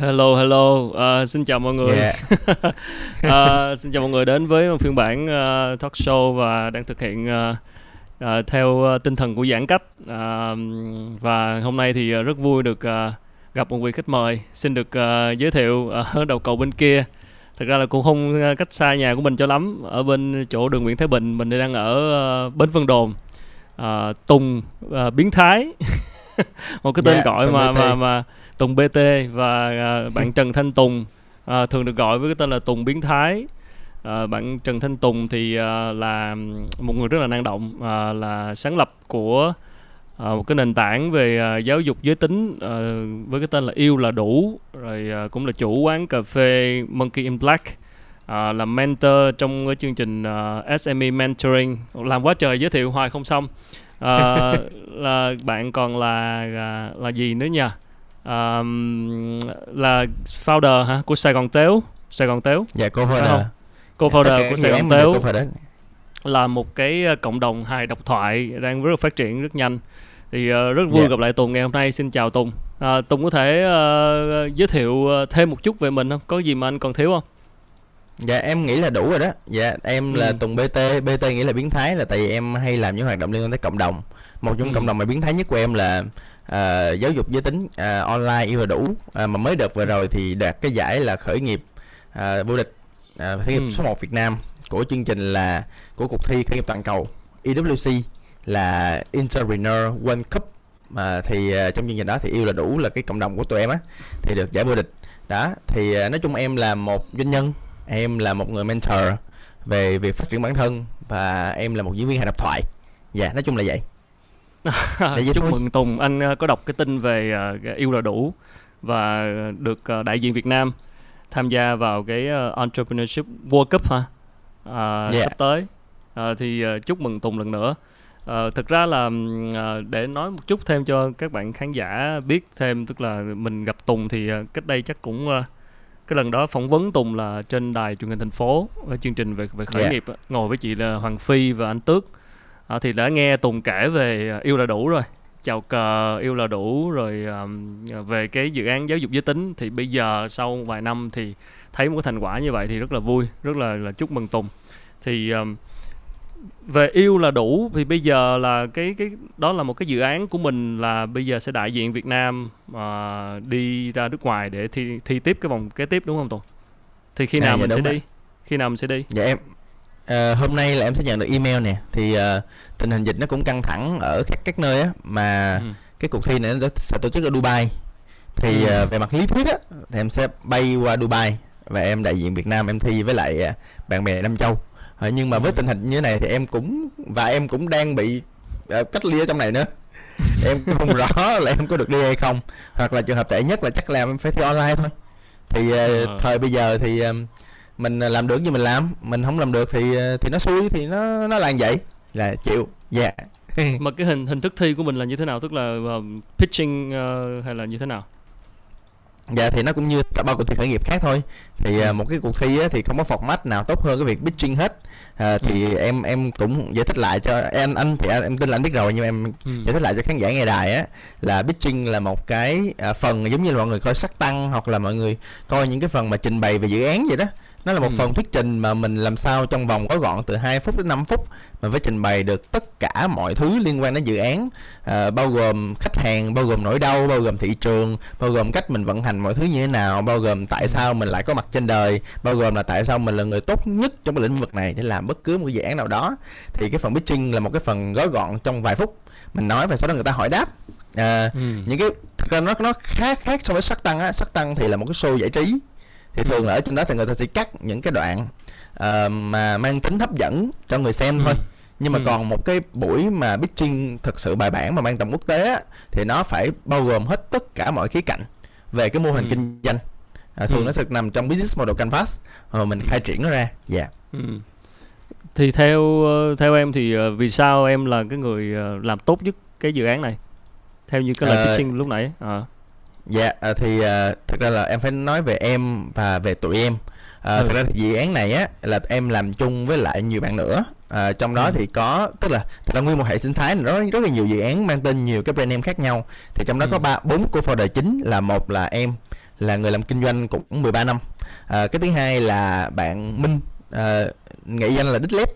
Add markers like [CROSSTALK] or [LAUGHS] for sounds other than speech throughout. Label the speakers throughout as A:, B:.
A: Hello, hello. Uh, xin chào mọi người.
B: Yeah. [LAUGHS]
A: uh, xin chào mọi người đến với một phiên bản uh, talk show và đang thực hiện uh, uh, theo uh, tinh thần của giãn cách. Uh, và hôm nay thì uh, rất vui được uh, gặp một vị khách mời. Xin được uh, giới thiệu ở [LAUGHS] đầu cầu bên kia. Thực ra là cũng không cách xa nhà của mình cho lắm. Ở bên chỗ đường Nguyễn Thái Bình, mình đang ở uh, Bến Vân Đồn. Uh, Tùng uh, biến thái. [LAUGHS] một cái tên
B: Yeah,
A: gọi
B: Tùng
A: mà mà mà Tùng BT và à, bạn [LAUGHS] Trần Thanh Tùng à, thường được gọi với cái tên là Tùng biến thái. À, bạn Trần Thanh Tùng thì à, là một người rất là năng động, à, là sáng lập của à, một cái nền tảng về à, giáo dục giới tính à, với cái tên là yêu là đủ, rồi à, cũng là chủ quán cà phê Monkey in Black. À, làm mentor trong cái chương trình à, SME mentoring làm quá trời giới thiệu hoài không xong à, [LAUGHS] là bạn còn là là, là gì nữa nha à, là founder hả của Sài Gòn Tếu Sài Gòn Tếu
B: Dạ cô founder.
A: không? co-founder của Sài Gòn Tếu
B: Cô founder.
A: là một cái ờ, cộng đồng hài độc thoại đang rất là phát triển rất nhanh thì ờ, rất vui
B: Dạ.
A: gặp lại Tùng ngày hôm nay xin chào Tùng à, Tùng có thể ờ, giới thiệu thêm một chút về mình không có gì mà anh còn thiếu không
B: Dạ em nghĩ là đủ rồi đó. Dạ em là
A: Ừ.
B: Tùng BT, BT nghĩa là biến thái là tại vì em hay làm những hoạt động liên quan tới cộng đồng. Một trong
A: Ừ.
B: cộng đồng mà biến thái nhất của em là à, giáo dục giới tính à, online yêu là đủ. À, mà mới đợt vừa rồi thì đạt cái giải là khởi nghiệp à, vô địch à, khởi nghiệp
A: Ừ.
B: số 1 Việt Nam của chương trình là của cuộc thi khởi nghiệp toàn cầu EWC là Entrepreneur World Cup. Mà thì à, trong chương trình đó thì yêu là đủ là cái cộng đồng của tụi em á thì được giải vô địch. Đó thì à, nói chung em là một doanh nhân em là một người mentor về việc phát triển bản thân và em là một diễn viên hài độc thoại. Dạ nói chung là vậy [LAUGHS]
A: chúc
B: thôi.
A: mừng Tùng anh ờ, có đọc cái tin về ờ, yêu là đủ và được ờ, đại diện Việt Nam tham gia vào cái entrepreneurship World Cup hả à,
B: Dạ.
A: sắp tới Ờ, thì chúc mừng Tùng lần nữa Ờ, thực ra là để nói một chút thêm cho các bạn khán giả biết thêm tức là mình gặp Tùng thì cách đây chắc cũng cái lần đó phỏng vấn Tùng là trên đài truyền hình thành phố ở chương trình về về khởi
B: Dạ.
A: nghiệp ngồi với chị là Hoàng Phi và anh Tước À, thì đã nghe Tùng kể về à, yêu là đủ rồi chào cờ yêu là đủ rồi um, về cái dự án giáo dục giới tính thì bây giờ sau vài năm thì thấy một cái thành quả như vậy thì rất là vui rất là là chúc mừng Tùng thì um, về yêu là đủ thì bây giờ là cái cái đó là một cái dự án của mình là bây giờ sẽ đại diện Việt Nam à, đi ra nước ngoài để thi thi tiếp cái vòng kế tiếp đúng không Tùng? Thì khi
B: À,
A: nào
B: dạ
A: mình sẽ đi? Khi nào mình sẽ đi?
B: Dạ em ờ, hôm nay là em sẽ nhận được email nè thì ờ, tình hình dịch nó cũng căng thẳng ở các các nơi á mà
A: Ừ.
B: cái cuộc thi này nó sẽ tổ chức ở Dubai thì
A: Ừ.
B: ờ, về mặt lý thuyết á thì em sẽ bay qua Dubai và em đại diện Việt Nam em thi với lại ờ, bạn bè Nam Châu Ờ, nhưng mà với
A: Ừ.
B: tình hình như thế này thì em cũng và em cũng đang bị ờ, cách ly ở trong này nữa em không rõ [LAUGHS] là em có được đi hay không hoặc là trường hợp tệ nhất là chắc là em phải thi online thôi thì Ờ. thời bây giờ thì ờ, mình làm được như mình làm mình không làm được thì ờ, thì nó xui thì nó nó là như vậy. Là chịu dạ. [LAUGHS]
A: Mà cái hình hình thức thi của mình là như thế nào? Tức là ờ, pitching ờ, hay là như thế nào?
B: Dạ thì nó cũng như cả bao cuộc thi khởi nghiệp khác thôi. Thì à,
A: Ừ.
B: một cái cuộc thi á, thì không có format nào tốt hơn cái việc pitching hết. À, thì em em cũng giải thích lại cho em anh thì anh, em tin là anh biết rồi nhưng mà em
A: ừ.
B: giải thích lại cho khán giả nghe đài á là pitching là một cái à, phần giống như là mọi người coi sắc tăng hoặc là mọi người coi những cái phần mà trình bày về dự án vậy đó nó là một
A: Ừ.
B: phần thuyết trình mà mình làm sao trong vòng gói gọn từ 2 phút đến 5 phút mà phải trình bày được tất cả mọi thứ liên quan đến dự án. À, bao gồm khách hàng bao gồm nỗi đau bao gồm thị trường bao gồm cách mình vận hành mọi thứ như thế nào bao gồm tại sao mình lại có mặt trên đời bao gồm là tại sao mình là người tốt nhất trong cái lĩnh vực này để làm bất cứ một cái dự án nào đó. Thì cái phần pitching là một cái phần gói gọn trong vài phút. Mình nói và sau đó người ta hỏi đáp. À,
A: Ừ.
B: những cái thực ra nó nó khác khác so với sắc tăng á. Sắc tăng thì là một cái show giải trí thì thường là ở trên đó thì người ta sẽ cắt những cái đoạn ờ, mà mang tính hấp dẫn cho người xem thôi
A: Ừ.
B: nhưng mà
A: Ừ.
B: còn một cái buổi mà pitching thực sự bài bản mà mang tầm quốc tế á, thì nó phải bao gồm hết tất cả mọi khía cạnh về cái mô hình
A: Ừ.
B: kinh doanh à, thường
A: Ừ.
B: nó sẽ nằm trong business model canvas rồi mình khai triển nó ra dạ
A: Ừ. thì theo ờ, theo em thì ờ, vì sao em là cái người ờ, làm tốt nhất cái dự án này theo như cái lời
B: Ờ,
A: pitching lúc nãy Ờ.
B: Dạ, à, thì à, thực ra là em phải nói về em và về tụi em. À,
A: Ừ.
B: Thực ra thì dự án này á là em làm chung với lại nhiều bạn nữa. À, trong đó
A: Ừ.
B: thì có tức là thật ra nguyên một hệ sinh thái này rất rất là nhiều dự án mang tên nhiều cái brand name khác nhau. Thì trong đó
A: Ừ.
B: có ba bốn co-founder chính là một là em là người làm kinh doanh cũng 13 năm à, cái thứ hai là bạn Minh à, nghệ danh là Đích Lép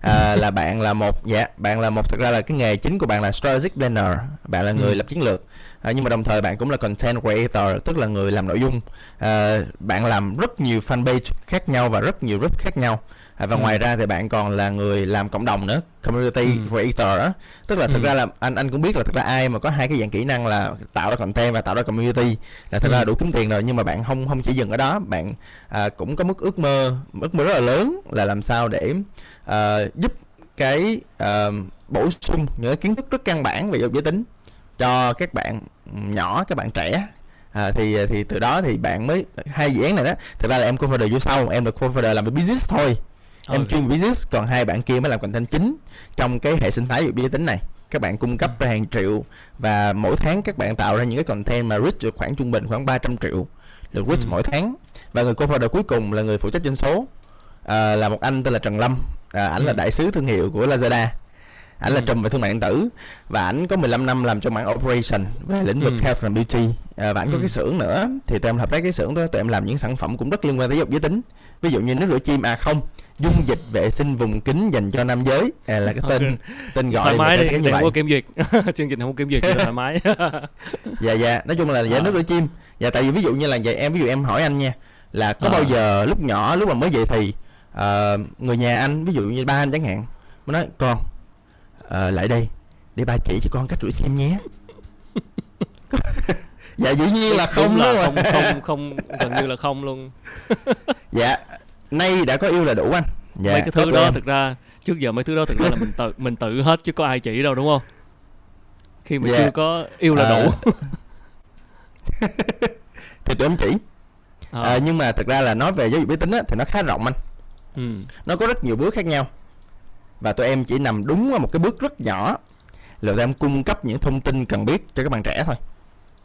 B: à, [LAUGHS] là bạn là một dạ bạn là một thực ra là cái nghề chính của bạn là strategic planner bạn là người ừ. lập chiến lược à, nhưng mà đồng thời bạn cũng là content creator tức là người làm nội dung à, bạn làm rất nhiều fanpage khác nhau và rất nhiều group khác nhau à, và ừ. ngoài ra thì bạn còn là người làm cộng đồng nữa community ừ. creator đó tức là thực ừ. ra là anh anh cũng biết là thực ra ai mà có hai cái dạng kỹ năng là tạo ra content và tạo ra community là thực ừ. ra đủ kiếm tiền rồi nhưng mà bạn không không chỉ dừng ở đó bạn à, cũng có mức ước mơ ước mơ rất là lớn là làm sao để à, giúp cái à, bổ sung những kiến thức rất căn bản về giáo giới tính cho các bạn nhỏ các bạn trẻ. À, thì thì từ đó thì bạn mới hai dự án này đó. Thực ra là em co-founder vô sau em được co-founder làm về business thôi. Em okay. chuyên business còn hai bạn kia mới làm content chính trong cái hệ sinh thái giới tính này. Các bạn cung cấp ra hàng triệu và mỗi tháng các bạn tạo ra những cái content mà reach được khoảng trung bình khoảng 300 triệu. Được reach ừ. mỗi tháng. Và người co-founder cuối cùng là người phụ trách doanh số. À, là một anh tên là Trần Lâm. À, ảnh ừ. là đại sứ thương hiệu của Lazada ảnh ừ. là trùm về thương mại điện tử và ảnh có 15 năm làm trong mảng operation về lĩnh vực ừ. health and beauty à, và ảnh ừ. có cái xưởng nữa thì tụi em hợp tác cái xưởng đó tụi em làm những sản phẩm cũng rất liên quan tới dục giới tính ví dụ như nước rửa chim à không dung dịch vệ sinh vùng kính dành cho nam giới à, là cái tên okay. tên gọi
A: thoải mái đi vậy. không kiểm duyệt [LAUGHS] chương trình không kiểm duyệt thoải mái [LAUGHS]
B: dạ dạ nói chung là giải à. nước rửa chim dạ tại vì ví dụ như là vậy em ví dụ em hỏi anh nha là có à. bao giờ lúc nhỏ lúc mà mới dậy thì uh, người nhà anh ví dụ như ba anh chẳng hạn mới nói con uh, lại đây. Để ba chỉ cho con cách rửa chim nhé. Dạ dĩ nhiên là không
A: là không, không không gần như là không luôn. [LAUGHS]
B: Dạ nay đã có yêu là đủ anh. Dạ,
A: mấy cái thứ đó em. thực ra trước giờ mấy thứ đó thực ra là mình tự mình tự hết chứ có ai chỉ đâu đúng không? Khi mà dạ. chưa có yêu là à... đủ. [LAUGHS]
B: Thì tụi em chỉ. À. À, nhưng mà thực ra là nói về giáo dục giới tính á, thì nó khá rộng anh. Ừ. nó có rất nhiều bước khác nhau và tụi em chỉ nằm đúng ở một cái bước rất nhỏ. Là tụi em cung cấp những thông tin cần biết cho các bạn trẻ thôi.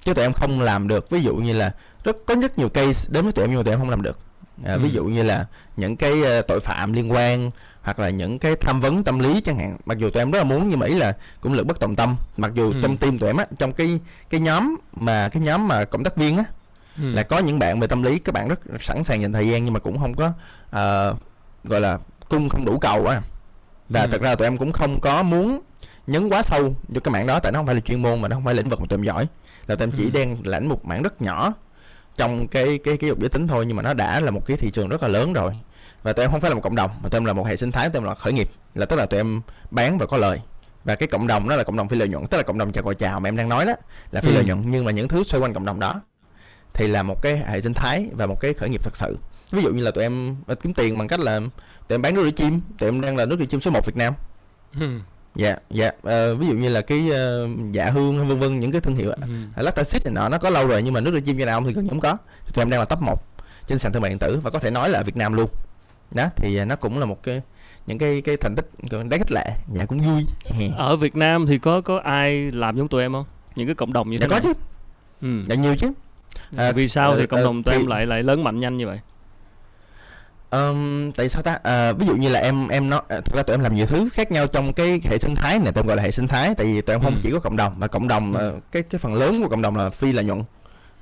B: Chứ tụi em không làm được. Ví dụ như là rất có rất nhiều case đến với tụi em nhưng mà tụi em không làm được. À, ừ. ví dụ như là những cái uh, tội phạm liên quan hoặc là những cái tham vấn tâm lý chẳng hạn. Mặc dù tụi em rất là muốn nhưng mà ý là cũng lực bất tòng tâm. Mặc dù ừ. trong team tụi em á trong cái cái nhóm mà cái nhóm mà cộng tác viên á ừ. là có những bạn về tâm lý các bạn rất sẵn sàng dành thời gian nhưng mà cũng không có uh, gọi là cung không đủ cầu á và ừ. thật ra tụi em cũng không có muốn nhấn quá sâu vô cái mảng đó tại nó không phải là chuyên môn mà nó không phải lĩnh vực mà tụi em giỏi là tụi em chỉ ừ. đang lãnh một mảng rất nhỏ trong cái cái cái dục giới tính thôi nhưng mà nó đã là một cái thị trường rất là lớn rồi và tụi em không phải là một cộng đồng mà tụi em là một hệ sinh thái tụi em là khởi nghiệp là tức là tụi em bán và có lời và cái cộng đồng đó là cộng đồng phi lợi nhuận tức là cộng đồng chào gọi chào mà em đang nói đó là phi ừ. lợi nhuận nhưng mà những thứ xoay quanh cộng đồng đó thì là một cái hệ sinh thái và một cái khởi nghiệp thật sự ví dụ như là tụi em kiếm tiền bằng cách là tụi em bán nước rửa chim. Tụi em đang là nước rửa chim số 1 Việt Nam. Ừ. dạ dạ. À, ví dụ như là cái uh, dạ hương vân vân những cái thương hiệu ừ. lactasit này nọ nó có lâu rồi nhưng mà nước rửa chim cho nào thì gần như không có. Thì tụi em đang là top 1 trên sàn thương mại điện tử và có thể nói là ở Việt Nam luôn. Đó thì nó cũng là một cái những cái cái thành tích đáng khích lệ. Dạ cũng vui. [LAUGHS]
A: Ở Việt Nam thì có có ai làm giống tụi em không? Những cái cộng đồng như
B: dạ
A: thế
B: có chứ. Ừ. dạ nhiều chứ.
A: À, vì sao thì cộng đồng tụi thì... em lại lại lớn mạnh nhanh như vậy
B: Um, tại sao ta à, ví dụ như là em em nói thật ra tụi em làm nhiều thứ khác nhau trong cái hệ sinh thái này tụi em gọi là hệ sinh thái tại vì tụi em không ừ. chỉ có cộng đồng mà cộng đồng ừ. cái cái phần lớn của cộng đồng là phi lợi nhuận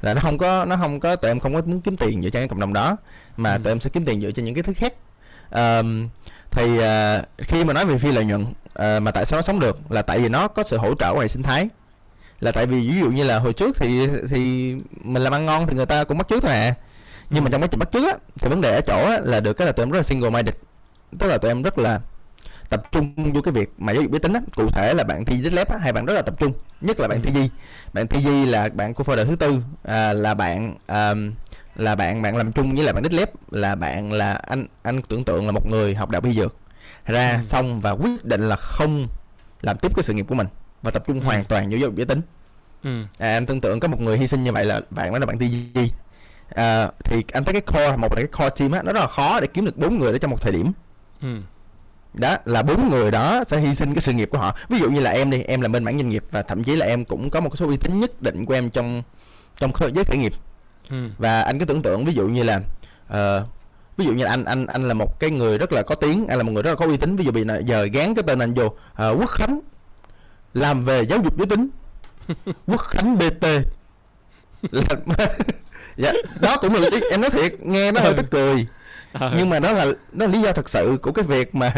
B: là nó không có nó không có tụi em không có muốn kiếm tiền dựa cho cái cộng đồng đó mà ừ. tụi em sẽ kiếm tiền dựa cho những cái thứ khác um, thì uh, khi mà nói về phi lợi nhuận uh, mà tại sao nó sống được là tại vì nó có sự hỗ trợ của hệ sinh thái là tại vì ví dụ như là hồi trước thì thì mình làm ăn ngon thì người ta cũng bắt trước thôi à nhưng mà trong quá trình bắt chước á thì vấn đề ở chỗ á, là được cái là tụi em rất là single minded tức là tụi em rất là tập trung vô cái việc mà giáo dục giới tính á. Cụ thể là bạn thi lép á hai bạn rất là tập trung. Nhất là bạn thi di. Bạn thi di là bạn của folder thứ tư à, là bạn à, là bạn bạn làm chung với lại bạn đích lép là bạn là anh anh tưởng tượng là một người học đạo y dược. Ra ừ. xong và quyết định là không làm tiếp cái sự nghiệp của mình và tập trung ừ. hoàn toàn vô giáo dục giới tính. Ừ. à, anh tưởng tượng có một người hy sinh như vậy là bạn đó là bạn di à, thì anh thấy cái core một là cái core team á nó rất là khó để kiếm được bốn người đó trong một thời điểm. Ừ. đó là bốn người đó sẽ hy sinh cái sự nghiệp của họ. Ví dụ như là em đi em là bên mảng doanh nghiệp và thậm chí là em cũng có một số uy tín nhất định của em trong trong giới khởi nghiệp. Ừ. và anh cứ tưởng tượng ví dụ như là uh, ví dụ như là anh anh anh là một cái người rất là có tiếng anh là một người rất là có uy tín. Ví dụ bị giờ gán cái tên anh vô uh, quốc khánh làm về giáo dục giới tính. [LAUGHS] Quốc khánh bt là [LAUGHS] dạ đó cũng là em nói thiệt nghe nó hơi
A: Ừ.
B: tức cười
A: Ờ.
B: nhưng mà đó là là lý do thật sự của cái việc mà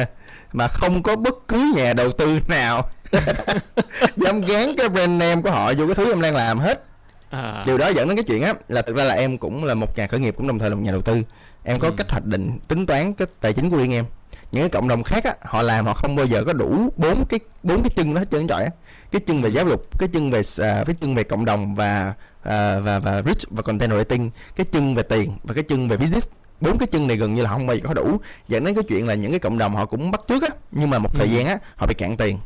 B: mà không có bất cứ nhà đầu tư nào [LAUGHS] dám gán cái brand name của họ vô cái thứ em đang làm hết
A: à,
B: điều đó dẫn đến cái chuyện á là thực ra là em cũng là một nhà khởi nghiệp cũng đồng thời là một nhà đầu tư em có
A: Ừ.
B: cách hoạch định tính toán cái tài chính của riêng em những cái cộng đồng khác á họ làm họ không bao giờ có đủ bốn cái bốn cái chân đó hết trơn á cái chân về giáo dục cái chân về à, cái chân về cộng đồng và à, và và rich và content writing cái chân về tiền và cái chân về business. Bốn cái chân này gần như là không bao giờ có đủ. Dẫn đến cái chuyện là những cái cộng đồng họ cũng bắt trước á nhưng mà một thời
A: Ừ.
B: gian á họ bị cạn tiền.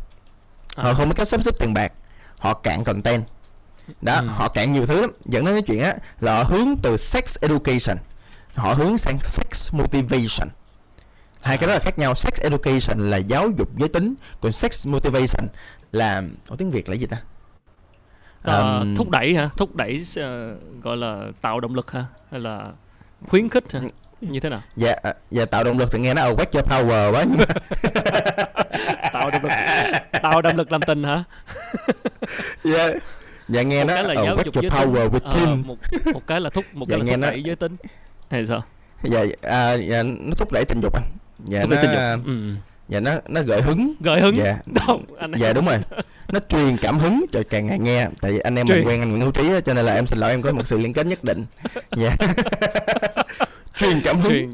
A: À,
B: họ không có cách sắp xếp tiền bạc họ cạn content. Đó
A: Ừ.
B: họ cạn nhiều thứ lắm. Dẫn đến cái chuyện á là họ hướng từ sex education họ hướng sang sex motivation hai cái đó là khác nhau. Sex education là giáo dục giới tính còn sex motivation là ở tiếng việt là gì ta?
A: Ờ,
B: Ờm,
A: thúc đẩy hả? Thúc đẩy ờ, gọi là tạo động lực hả? Hay là khuyến khích hả? Như thế nào?
B: Dạ à, dạ tạo động lực thì nghe nó awake your power quá. Nhưng [LAUGHS] mà
A: tạo động lực. Tạo động lực làm tình hả?
B: Dạ dạ nghe
A: một
B: nó
A: là giáo
B: awake
A: dục
B: your
A: giới tính.
B: power
A: Ờ,
B: within
A: một một cái là thúc một
B: Dạ,
A: cái là
B: nghe
A: thúc
B: nó-
A: đẩy giới tính. Hay sao?
B: Dạ, à, dạ nó thúc đẩy tình dục anh dạ
A: thúc
B: nó
A: đẩy tình dục ừ.
B: dạ nó nó gợi hứng.
A: Gợi hứng?
B: Dạ. [LAUGHS]
A: Đâu anh
B: dạ đúng rồi. Nó truyền cảm hứng cho càng ngày nghe. Tại vì anh em
A: Truyền.
B: mình quen anh Nguyễn Hữu Trí á, cho nên là em xin lỗi em có một sự liên kết nhất định. [LAUGHS] Dạ. [LAUGHS] Truyền cảm hứng.
A: Truyền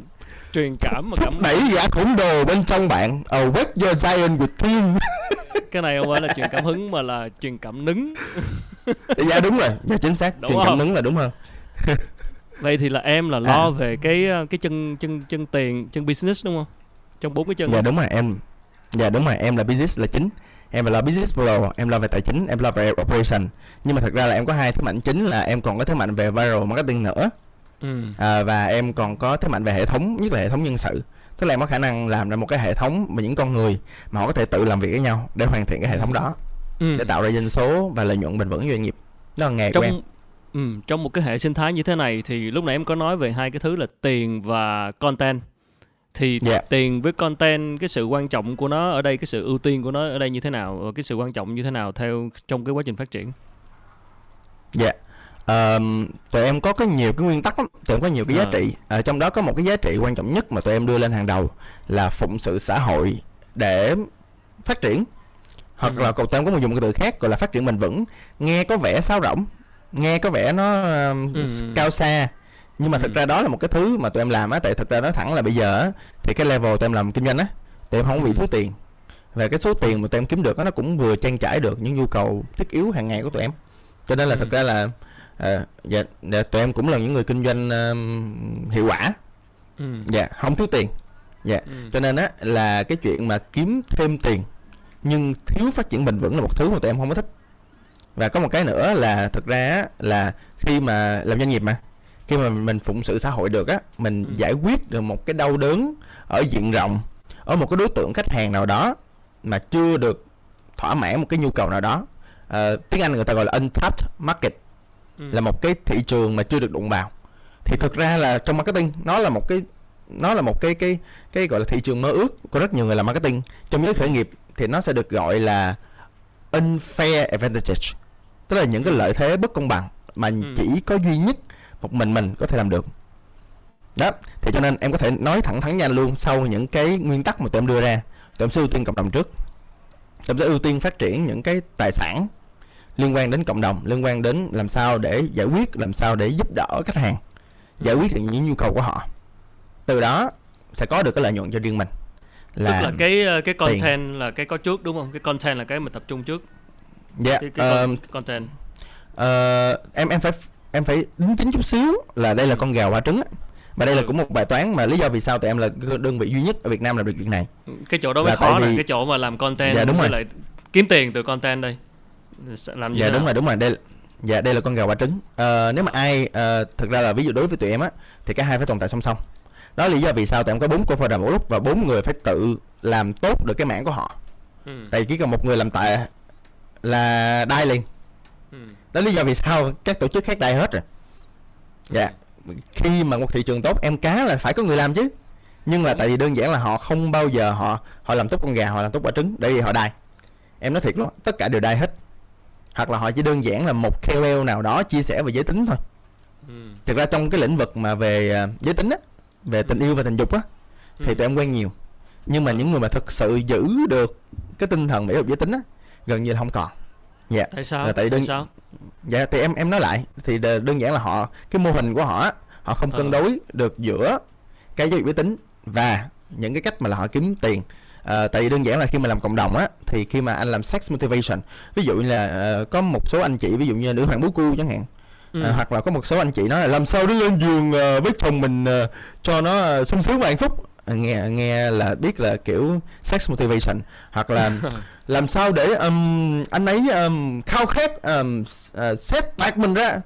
A: truyền cảm mà cảm
B: đẩy giả khổng đồ bên trong bạn. Awake your giant within
A: cái này không phải là truyền cảm hứng mà là truyền cảm nứng.
B: Dạ đúng rồi. Dạ chính xác.
A: Đúng
B: truyền cảm hứng là đúng hơn
A: vậy thì là em là lo
B: À.
A: về cái ờ, cái chân chân chân tiền chân business đúng không? Trong bốn cái chân
B: dạ đúng rồi em. Dạ đúng rồi em là business là chính. Em là lo business pro em lo về tài chính em lo về operation. Nhưng mà thật ra là em có hai thế mạnh chính là em còn có thế mạnh về viral marketing nữa.
A: Ừ.
B: à, và em còn có thế mạnh về hệ thống nhất là hệ thống nhân sự. Tức là em có khả năng làm ra một cái hệ thống và những con người mà họ có thể tự làm việc với nhau để hoàn thiện cái hệ thống đó
A: Ừ.
B: để tạo ra doanh số và lợi nhuận bền vững cho doanh nghiệp. Đó là nghề của em.
A: trong ừ, trong một cái hệ sinh thái như thế này thì lúc nãy em có nói về hai cái thứ là tiền và content. Thì
B: Dạ.
A: tiền với content cái sự quan trọng của nó ở đây cái sự ưu tiên của nó ở đây như thế nào và cái sự quan trọng như thế nào theo trong cái quá trình phát triển?
B: Dạ. Ờm, tụi em có cái nhiều cái nguyên tắc lắm. Tụi em có nhiều cái giá
A: À.
B: trị. Ở trong đó có một cái giá trị quan trọng nhất mà tụi em đưa lên hàng đầu là phụng sự xã hội để phát triển. Hoặc
A: Ừ.
B: là cậu em có một dùng cái từ khác gọi là phát triển bền vững. Nghe có vẻ sáo rỗng nghe có vẻ nó ờm,
A: Ừ.
B: cao xa nhưng mà thực
A: Ừ.
B: ra đó là một cái thứ mà tụi em làm á tại thực ra nói thẳng là bây giờ á thì cái level tụi em làm kinh doanh á tụi em không bị
A: Ừ.
B: thiếu tiền và cái số tiền mà tụi em kiếm được á nó cũng vừa trang trải được những nhu cầu thiết yếu hàng ngày của tụi em cho nên là
A: Ừ.
B: thực ra là ờ, dạ, dạ, tụi em cũng là những người kinh doanh ờm, hiệu quả
A: ừ.
B: dạ không thiếu tiền dạ
A: Ừ.
B: cho nên á là cái chuyện mà kiếm thêm tiền nhưng thiếu phát triển bền vững là một thứ mà tụi em không có thích và có một cái nữa là thực ra là khi mà làm doanh nghiệp mà khi mà mình phụng sự xã hội được á mình
A: Ừ.
B: giải quyết được một cái đau đớn ở diện rộng ở một cái đối tượng khách hàng nào đó mà chưa được thỏa mãn một cái nhu cầu nào đó Ờ, tiếng Anh người ta gọi là untapped market
A: Ừ.
B: là một cái thị trường mà chưa được đụng vào thì thực ra là trong marketing nó là một cái nó là một cái cái cái gọi là thị trường mơ ước của rất nhiều người làm marketing trong giới khởi nghiệp thì nó sẽ được gọi là unfair advantage tức là những cái lợi thế bất công bằng mà
A: Ừ.
B: chỉ có duy nhất một mình mình có thể làm được. Đó thì cho nên em có thể nói thẳng thắn nhanh luôn sau những cái nguyên tắc mà tụi em đưa ra tụi em sẽ ưu tiên cộng đồng trước. Tụi em sẽ ưu tiên phát triển những cái tài sản liên quan đến cộng đồng liên quan đến làm sao để giải quyết làm sao để giúp đỡ khách hàng giải quyết được những nhu cầu của họ. Từ đó sẽ có được cái lợi nhuận cho riêng mình.
A: Tức là
B: là
A: cái ờ, cái content là cái có trước đúng không? Cái content là cái mình tập trung trước
B: dạ
A: cái, cái
B: ờ,
A: con- content
B: ờ, em em phải em phải đính chính chút xíu là đây là con gà hoa trứng và đây là
A: Ừ.
B: cũng một bài toán mà lý do vì sao tụi em là đơn vị duy nhất ở Việt Nam làm được việc này
A: cái chỗ đó mới
B: Là
A: khó
B: vì-
A: cái chỗ mà làm content
B: Dạ, đúng rồi.
A: lại kiếm tiền từ content đây làm như
B: dạ
A: thế
B: đúng
A: nào?
B: rồi đúng rồi đây dạ đây là con gà quả trứng Ờ, nếu mà ai ờ, thực ra là ví dụ đối với tụi em á thì cả hai phải tồn tại song song đó là lý do vì sao tụi em có bốn co-founder một lúc và bốn người phải tự làm tốt được cái mảng của họ
A: ừ.
B: tại vì chỉ cần một người làm tệ là đai liền.
A: Ừ.
B: đó lý do vì sao các tổ chức khác đai hết rồi. Dạ. Khi mà một thị trường tốt em cá là phải có người làm chứ. Nhưng là tại vì đơn giản là họ không bao giờ họ họ làm tốt con gà họ làm tốt quả trứng để vì họ đai. Em nói thiệt luôn tất cả đều đai hết. Hoặc là họ chỉ đơn giản là một KOL nào đó chia sẻ về giới tính thôi. Ừ. thực ra trong cái lĩnh vực mà về uh, giới tính á về tình yêu và tình dục á thì ừ. tụi em quen nhiều. Nhưng mà ừ. những người mà thực sự giữ được cái tinh thần mỹ dục giới tính á gần như là không còn.
A: Dạ. Tại sao? Là
B: tại
A: đơn tại sao?
B: Dạ thì em em nói lại thì đơn giản là họ cái mô hình của họ họ không cân đối được giữa cái giáo dục giới tính và những cái cách mà là họ kiếm tiền. À, tại vì đơn giản là khi mà làm cộng đồng á thì khi mà anh làm sex motivation ví dụ như là uh, có một số anh chị ví dụ như nữ hoàng bú cu chẳng hạn ừ. à, hoặc là có một số anh chị nói là làm sao để lên giường uh, với chồng mình uh, cho nó uh, sung sướng và hạnh phúc à, nghe nghe là biết là kiểu sex motivation hoặc là [LAUGHS] làm sao để um, anh ấy um, khao khát um, uh, set bạc mình ra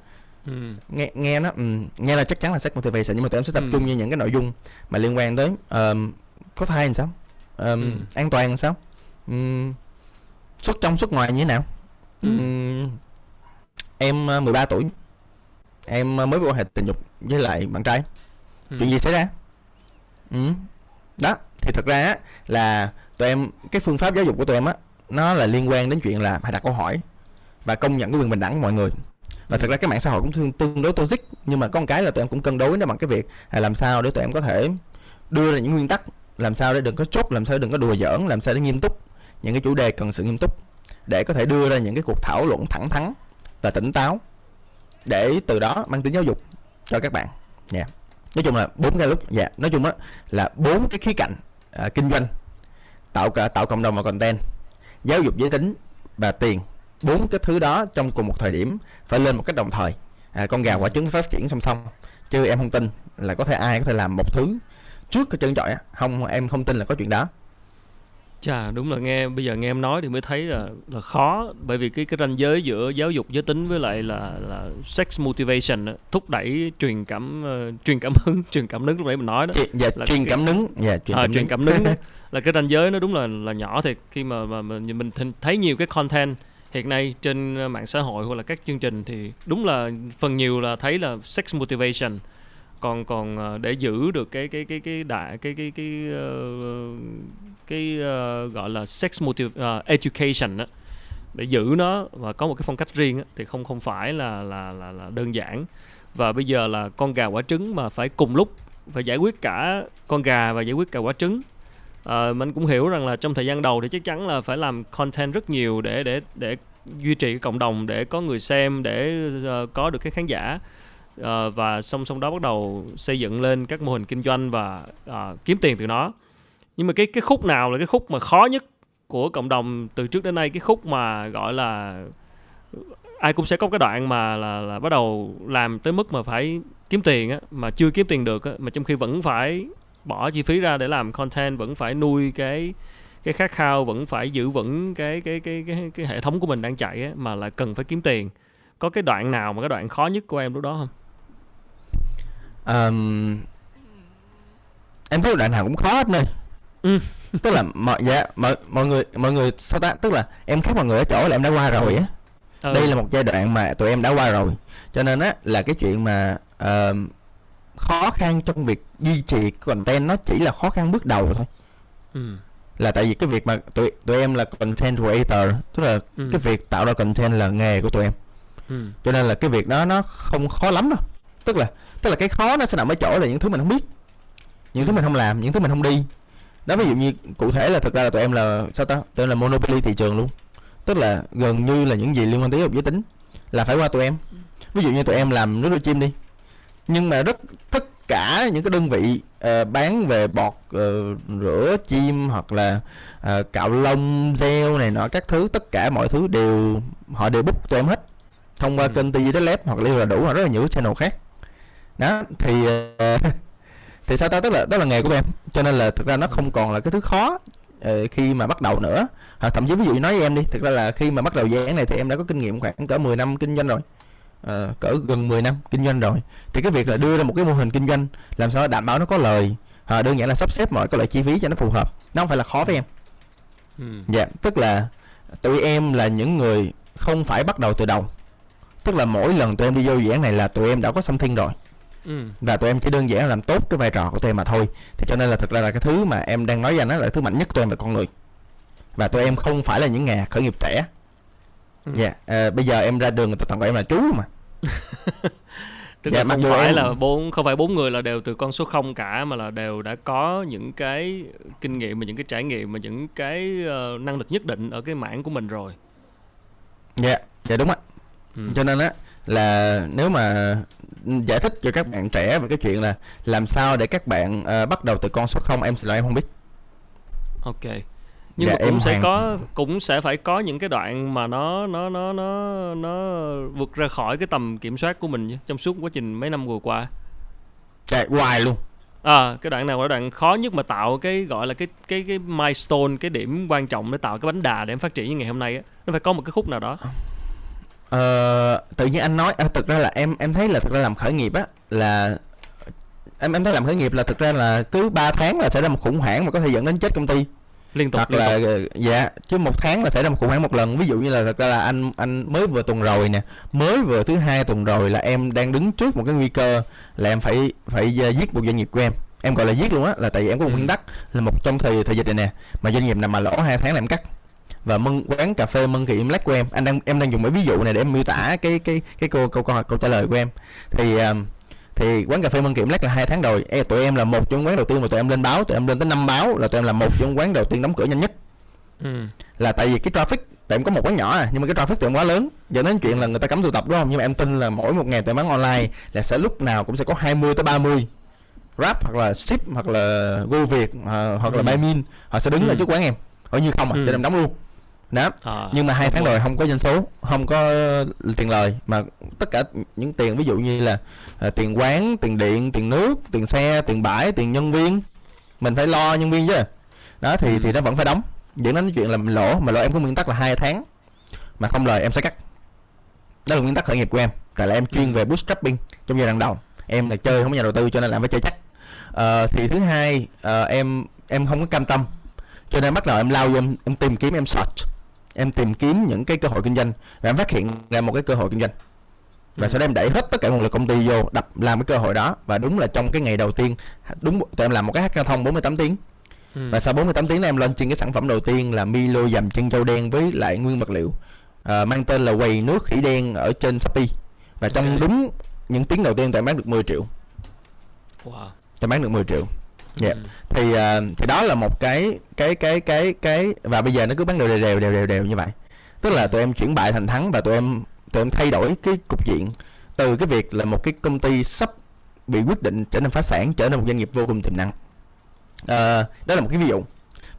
B: ừ. nghe nghe nó um, nghe là chắc chắn là sex motivation nhưng mà tụi em sẽ tập ừ. trung như những cái nội dung mà liên quan tới um, có thai làm sao um, ừ. an toàn làm sao um, xuất trong xuất ngoài như thế nào ừ. um, em 13 tuổi em mới có quan hệ tình dục với lại bạn trai ừ. chuyện gì xảy ra ừ. đó thì thật ra á là tụi em cái phương pháp giáo dục của tụi em á nó là liên quan đến chuyện là hãy đặt câu hỏi và công nhận cái quyền bình đẳng của mọi người và ừ. thật ra cái mạng xã hội cũng tương, tương đối toxic nhưng mà có một cái là tụi em cũng cân đối nó bằng cái việc là làm sao để tụi em có thể đưa ra những nguyên tắc làm sao để đừng có chốt làm sao để đừng có đùa giỡn làm sao để nghiêm túc những cái chủ đề cần sự nghiêm túc để có thể đưa ra những cái cuộc thảo luận thẳng thắn và tỉnh táo để từ đó mang tính giáo dục cho các bạn nha yeah. nói chung là bốn cái lúc dạ yeah. nói chung á là bốn cái khía cạnh à, kinh doanh tạo cả tạo cộng đồng và content giáo dục giới tính và tiền. Bốn cái thứ đó trong cùng một thời điểm phải lên một cách đồng thời. À, con gà quả trứng phát triển song song chứ em không tin là có thể ai có thể làm một thứ trước cái chân chọi không em không tin là có chuyện đó.
A: Chà đúng là nghe bây giờ nghe em nói thì mới thấy là là khó. Bởi vì cái cái ranh giới giữa giáo dục giới tính với lại là là sex motivation đó, thúc đẩy truyền cảm uh, truyền cảm hứng [LAUGHS] truyền cảm hứng lúc nãy mình nói đó.
B: Dạ,
A: là
B: truyền cảm hứng. Dạ
A: truyền à, cảm truyền cảm hứng [LAUGHS] là cái ranh giới nó đúng là là nhỏ thiệt. Khi mà mà, mình, mình thấy nhiều cái content hiện nay trên ờ, mạng xã hội hoặc là các chương trình thì đúng là phần nhiều là thấy là sex motivation. Còn còn ờ, để giữ được cái cái cái cái đại cái cái cái uh, cái uh, gọi là sex motive uh, education đó để giữ nó và có một cái phong cách riêng đó, thì không không phải là là là là đơn giản. Và bây giờ là con gà quả trứng mà phải cùng lúc phải giải quyết cả con gà và giải quyết cả quả trứng uh, mình cũng hiểu rằng là trong thời gian đầu thì chắc chắn là phải làm content rất nhiều để để để duy trì cái cộng đồng để có người xem để uh, có được cái khán giả. Uh, và song song đó bắt đầu xây dựng lên các mô hình kinh doanh và uh, kiếm tiền từ nó. Nhưng mà cái cái khúc nào là cái khúc mà khó nhất của cộng đồng từ trước đến nay? Cái khúc mà gọi là ai cũng sẽ có cái đoạn mà là là bắt đầu làm tới mức mà phải kiếm tiền á mà chưa kiếm tiền được á mà trong khi vẫn phải bỏ chi phí ra để làm content vẫn phải nuôi cái cái khát khao vẫn phải giữ vững cái cái cái cái, cái hệ thống của mình đang chạy á mà là cần phải kiếm tiền. Có cái đoạn nào mà cái đoạn khó nhất của em lúc đó không?
B: Um, em thấy đoạn nào cũng khó hết nơi ừ. [LAUGHS] tức là mọi dạ mọi mọi người mọi người sao ta? Tức là em khác mọi người ở chỗ là em đã qua rồi á. Ừ. đây là một giai đoạn mà tụi em đã qua rồi. Cho nên á là cái chuyện mà uh, khó khăn trong việc duy trì content nó chỉ là khó khăn bước đầu thôi. Ừ. là tại vì cái việc mà tụi tụi em là content creator tức là ừ. cái việc tạo ra content là nghề của tụi em. Ừ. cho nên là cái việc đó nó không khó lắm đâu. Tức là tức là cái khó nó sẽ nằm ở chỗ là những thứ mình không biết những thứ mình không làm những thứ mình không đi. Đó ví dụ như cụ thể là thực ra là tụi em là sao ta? Tụi em là monopoly thị trường luôn. Tức là gần như là những gì liên quan tới học giới tính là phải qua tụi em. Ví dụ như tụi em làm nước chim đi nhưng mà rất tất cả những cái đơn vị uh, bán về bọt uh, rửa chim hoặc là uh, cạo lông gel này nọ các thứ tất cả mọi thứ đều họ đều book tụi em hết. Thông qua ừ. kênh TV Lab hoặc là đủ hoặc rất là nhiều channel khác. Đó thì uh, [LAUGHS] thì sao ta? Tức là đó là nghề của em. Cho nên là thực ra nó không còn là cái thứ khó uh, khi mà bắt đầu nữa. Hoặc thậm chí ví dụ nói với em đi thực ra là khi mà bắt đầu dự án này thì em đã có kinh nghiệm khoảng cỡ 10 năm kinh doanh rồi uh, cỡ gần 10 năm kinh doanh rồi thì cái việc là đưa ra một cái mô hình kinh doanh làm sao đảm bảo nó có lời uh, đơn giản là sắp xếp mọi cái loại chi phí cho nó phù hợp nó không phải là khó với em ừ. dạ tức là tụi em là những người không phải bắt đầu từ đầu tức là mỗi lần tụi em đi vô dự án này là tụi em đã có something rồi ừ. và tụi em chỉ đơn giản làm tốt cái vai trò của tụi em mà thôi thì cho nên là thực ra là cái thứ mà em đang nói anh đó là thứ mạnh nhất của tụi em là con người và tụi em không phải là những nhà khởi nghiệp trẻ. Dạ ừ. yeah. à, bây giờ em ra đường người ta toàn gọi em là chú mà [LAUGHS]
A: tức
B: Dạ,
A: là không phải
B: em-
A: là bốn không phải bốn người là đều từ con số không cả mà là đều đã có những cái kinh nghiệm và những cái trải nghiệm và những cái ờ, năng lực nhất định ở cái mảng của mình rồi
B: dạ dạ đúng ạ
A: Ừ.
B: cho nên á là nếu mà giải thích cho các bạn trẻ về cái chuyện là làm sao để các bạn ờ, bắt đầu từ con số không em xin lỗi em không biết
A: ok nhưng
B: Dạ,
A: mà cũng
B: em
A: sẽ
B: hoàn-
A: có cũng sẽ phải có những cái đoạn mà nó nó nó nó nó vượt ra khỏi cái tầm kiểm soát của mình chứ, trong suốt quá trình mấy năm vừa qua.
B: Chạy hoài luôn.
A: À cái đoạn nào là đoạn khó nhất mà tạo cái gọi là cái cái cái milestone cái điểm quan trọng để tạo cái bánh đà để em phát triển như ngày hôm nay á? Nó phải có một cái khúc nào đó.
B: Ờ, tự nhiên anh nói à, thực ra là em em thấy là thực ra làm khởi nghiệp á là em em thấy làm khởi nghiệp là thực ra là cứ 3 tháng là xảy ra một khủng hoảng mà có thể dẫn đến chết công ty
A: liên tục
B: hoặc
A: liên
B: là
A: tục.
B: ờ, dạ chứ một tháng là xảy ra một khủng hoảng một lần. Ví dụ như là thật ra là anh anh mới vừa tuần rồi nè mới vừa thứ hai tuần rồi là em đang đứng trước một cái nguy cơ là em phải phải ờ, giết một doanh nghiệp của em. Em gọi là giết luôn á là tại vì em có một
A: Ừ.
B: nguyên tắc là một trong thời thời dịch này nè mà doanh nghiệp nào mà lỗ hai tháng là em cắt. Và mân quán cà phê mân kỳ black của em. Anh đang em đang dùng cái ví dụ này để em miêu tả cái cái cái câu câu câu, câu trả lời của em. Thì ờ, thì quán cà phê Mân Kiệm Black là hai tháng rồi e, tụi em là một trong quán đầu tiên mà tụi em lên báo tụi em lên tới năm báo là tụi em là một trong quán đầu tiên đóng cửa nhanh nhất
A: ừ.
B: là tại vì cái traffic tại em có một quán nhỏ à nhưng mà cái traffic tụi em quá lớn dẫn đến chuyện là người ta cấm tụ tập đúng không nhưng mà em tin là mỗi một ngày tụi em bán online là sẽ lúc nào cũng sẽ có 20 tới 30 Grab hoặc là ship hoặc là Go Việt à, hoặc là
A: Ừ.
B: Buy Min họ sẽ đứng
A: Ừ.
B: ở trước quán em ở như không à
A: Ừ.
B: cho nên em đóng luôn đó.
A: À,
B: nhưng mà hai tháng rồi không có doanh số không có tiền lời. Mà tất cả những tiền ví dụ như là à, tiền quán tiền điện tiền nước tiền xe tiền bãi tiền nhân viên mình phải lo nhân viên chứ. Đó thì
A: Ừ.
B: thì nó vẫn phải đóng. Dẫn đến cái chuyện là mình lỗ mà lỗ em có nguyên tắc là hai tháng mà không lời em sẽ cắt. Đó là nguyên tắc khởi nghiệp của em. Tại là em chuyên
A: Ừ.
B: về bootstrapping trong giai đoạn đầu. Em là chơi không có nhà đầu tư cho nên là em phải chơi chắc. Ờ, thì thứ hai ờ, em em không có cam tâm. Cho nên bắt đầu em lao vô em, em tìm kiếm em search em tìm kiếm những cái cơ hội kinh doanh và em phát hiện ra một cái cơ hội kinh doanh và
A: Ừ.
B: sau đó em đẩy hết tất cả nguồn lực công ty vô đập làm cái cơ hội đó và đúng là trong cái ngày đầu tiên đúng tụi em làm một cái hackathon 48 tiếng
A: ừ.
B: và sau 48 tiếng em lên trên cái sản phẩm đầu tiên là Milo dầm chân trâu đen với lại nguyên vật liệu Ờ, mang tên là quầy nước khỉ đen ở trên Shopee và trong
A: Ok.
B: đúng những tiếng đầu tiên tụi em bán được 10 triệu
A: wow.
B: tụi em bán được 10 triệu Dạ.
A: Ừ.
B: thì à, thì đó là một cái cái cái cái cái và bây giờ nó cứ bán đều đều đều đều đều đều như vậy tức là tụi em chuyển bại thành thắng và tụi em tụi em thay đổi cái cục diện từ cái việc là một cái công ty sắp bị quyết định trở nên phá sản trở nên một doanh nghiệp vô cùng tiềm năng Ờ, đó là một cái ví dụ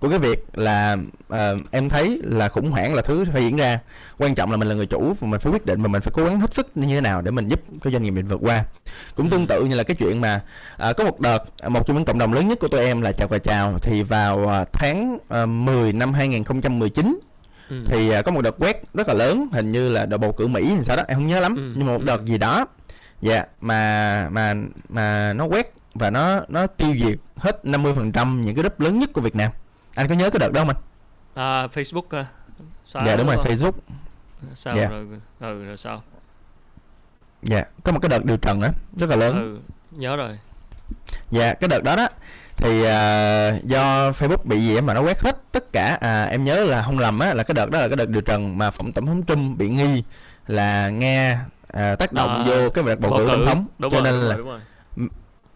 B: của cái việc là ờ, em thấy là khủng hoảng là thứ phải diễn ra. Quan trọng là mình là người chủ và mình phải quyết định và mình phải cố gắng hết sức như thế nào để mình giúp cái doanh nghiệp mình vượt qua. Cũng tương tự như là cái chuyện mà à, có một đợt à, một trong những cộng đồng lớn nhất của tụi em là chào cà chào thì vào tháng à, 10 năm 2019
A: Ừ.
B: thì à, có một đợt quét rất là lớn hình như là đợt bầu cử Mỹ hay sao đó em không nhớ lắm
A: Ừ,
B: nhưng mà một
A: ừ.
B: đợt gì đó. Dạ mà mà mà nó quét và nó nó tiêu diệt hết 50% những cái group lớn nhất của Việt Nam anh có nhớ cái đợt đó không anh?
A: à, Facebook à, xóa
B: dạ đúng rồi
A: không?
B: Facebook.
A: Sao
B: Dạ.
A: rồi? Ừ rồi sao?
B: Dạ có một cái đợt điều trần đó rất là lớn.
A: Ừ nhớ rồi.
B: Dạ cái đợt đó đó thì à, do Facebook bị gì mà nó quét hết tất cả. À, em nhớ là không lầm á là cái đợt đó là cái đợt điều trần mà phỏng tổng thống Trump bị nghi là nghe à, tác động
A: À,
B: vô cái việc bầu cử tổng thống.
A: Đúng
B: cho
A: rồi,
B: nên
A: đúng
B: là
A: rồi, đúng rồi.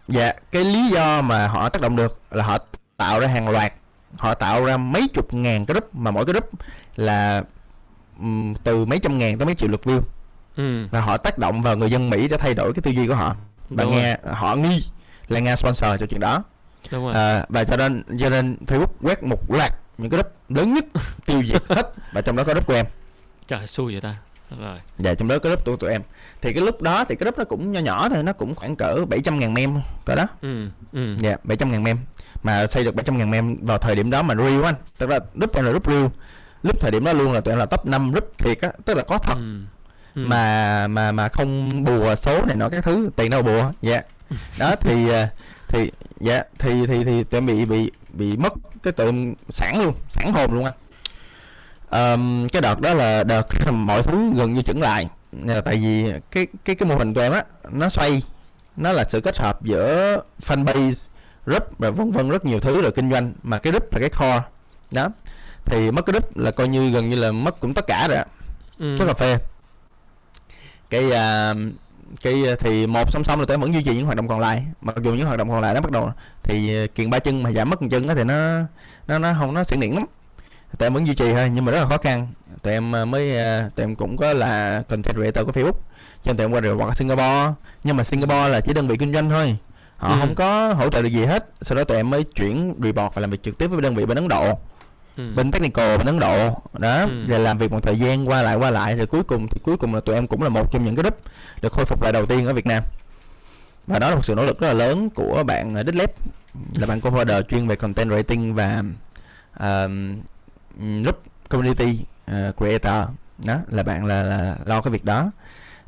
B: dạ cái lý do mà họ tác động được là họ tạo ra hàng loạt họ tạo ra mấy chục ngàn cái group mà mỗi cái group là ừm, từ mấy trăm ngàn tới mấy triệu lượt view.
A: Ừ.
B: Và họ tác động vào người dân Mỹ để thay đổi cái tư duy của họ. Và
A: đúng rồi,
B: nghe họ nghi là nghe sponsor cho chuyện đó.
A: Đúng rồi.
B: À, và cho nên cho nên Facebook quét một loạt những cái group lớn nhất [LAUGHS] tiêu diệt hết và trong đó có group của em.
A: Trời xui vậy ta. Rồi.
B: Và trong đó có group của tụi em. Thì cái lúc đó thì cái group nó cũng nhỏ nhỏ thôi nó cũng khoảng cỡ 700 ngàn mem cỡ đó.
A: Ừ ừ.
B: Dạ 700 ngàn mem mà xây được 700 ngàn mem vào thời điểm đó mà real anh. Tức là group em là group real. Lúc thời điểm đó luôn là tụi em là top 5 group thiệt á. Tức là có thật.
A: Ừ. Ừ.
B: mà mà mà không bùa số này nọ các thứ tiền đâu bùa. Dạ. Đó thì à, thì dạ thì thì thì tụi em bị bị bị mất cái tụi em sẵn luôn sẵn hồn luôn anh. Ờm, cái đợt đó là đợt mọi thứ gần như chững lại. Là tại vì cái cái cái mô hình tụi em á nó xoay. Nó là sự kết hợp giữa fanbase group và vân vân rất nhiều thứ rồi kinh doanh mà cái group là cái core. Đó. Thì mất cái group là coi như gần như là mất cũng tất cả rồi ạ.
A: Ừ.
B: có cà phê. Cái à, cái thì một song song là em vẫn duy trì những hoạt động còn lại. Mặc dù những hoạt động còn lại nó bắt đầu thì kiện ba chân mà giảm mất một chân thì nó nó nó không nó xỉn niệm lắm. Tụi em vẫn duy trì thôi nhưng mà rất là khó khăn. Tụi em ờ, mới tụi em cũng có là content creator của Facebook. Cho nên tụi em qua rồi qua Singapore. Nhưng mà Singapore là chỉ đơn vị kinh doanh thôi họ
A: Ừ.
B: không có hỗ trợ được gì hết. Sau đó tụi em mới chuyển report và làm việc trực tiếp với đơn vị bên Ấn Độ.
A: Ừ.
B: bên technical bên Ấn Độ. Đó.
A: Ừ.
B: rồi làm việc một thời gian qua lại qua lại. Rồi cuối cùng thì cuối cùng là tụi em cũng là một trong những cái group được khôi phục lại đầu tiên ở Việt Nam. Và đó là một sự nỗ lực rất là lớn của bạn ờ, Đích Lép là bạn co-founder chuyên về content writing và group community ờ, creator. Đó là bạn là, là lo cái việc đó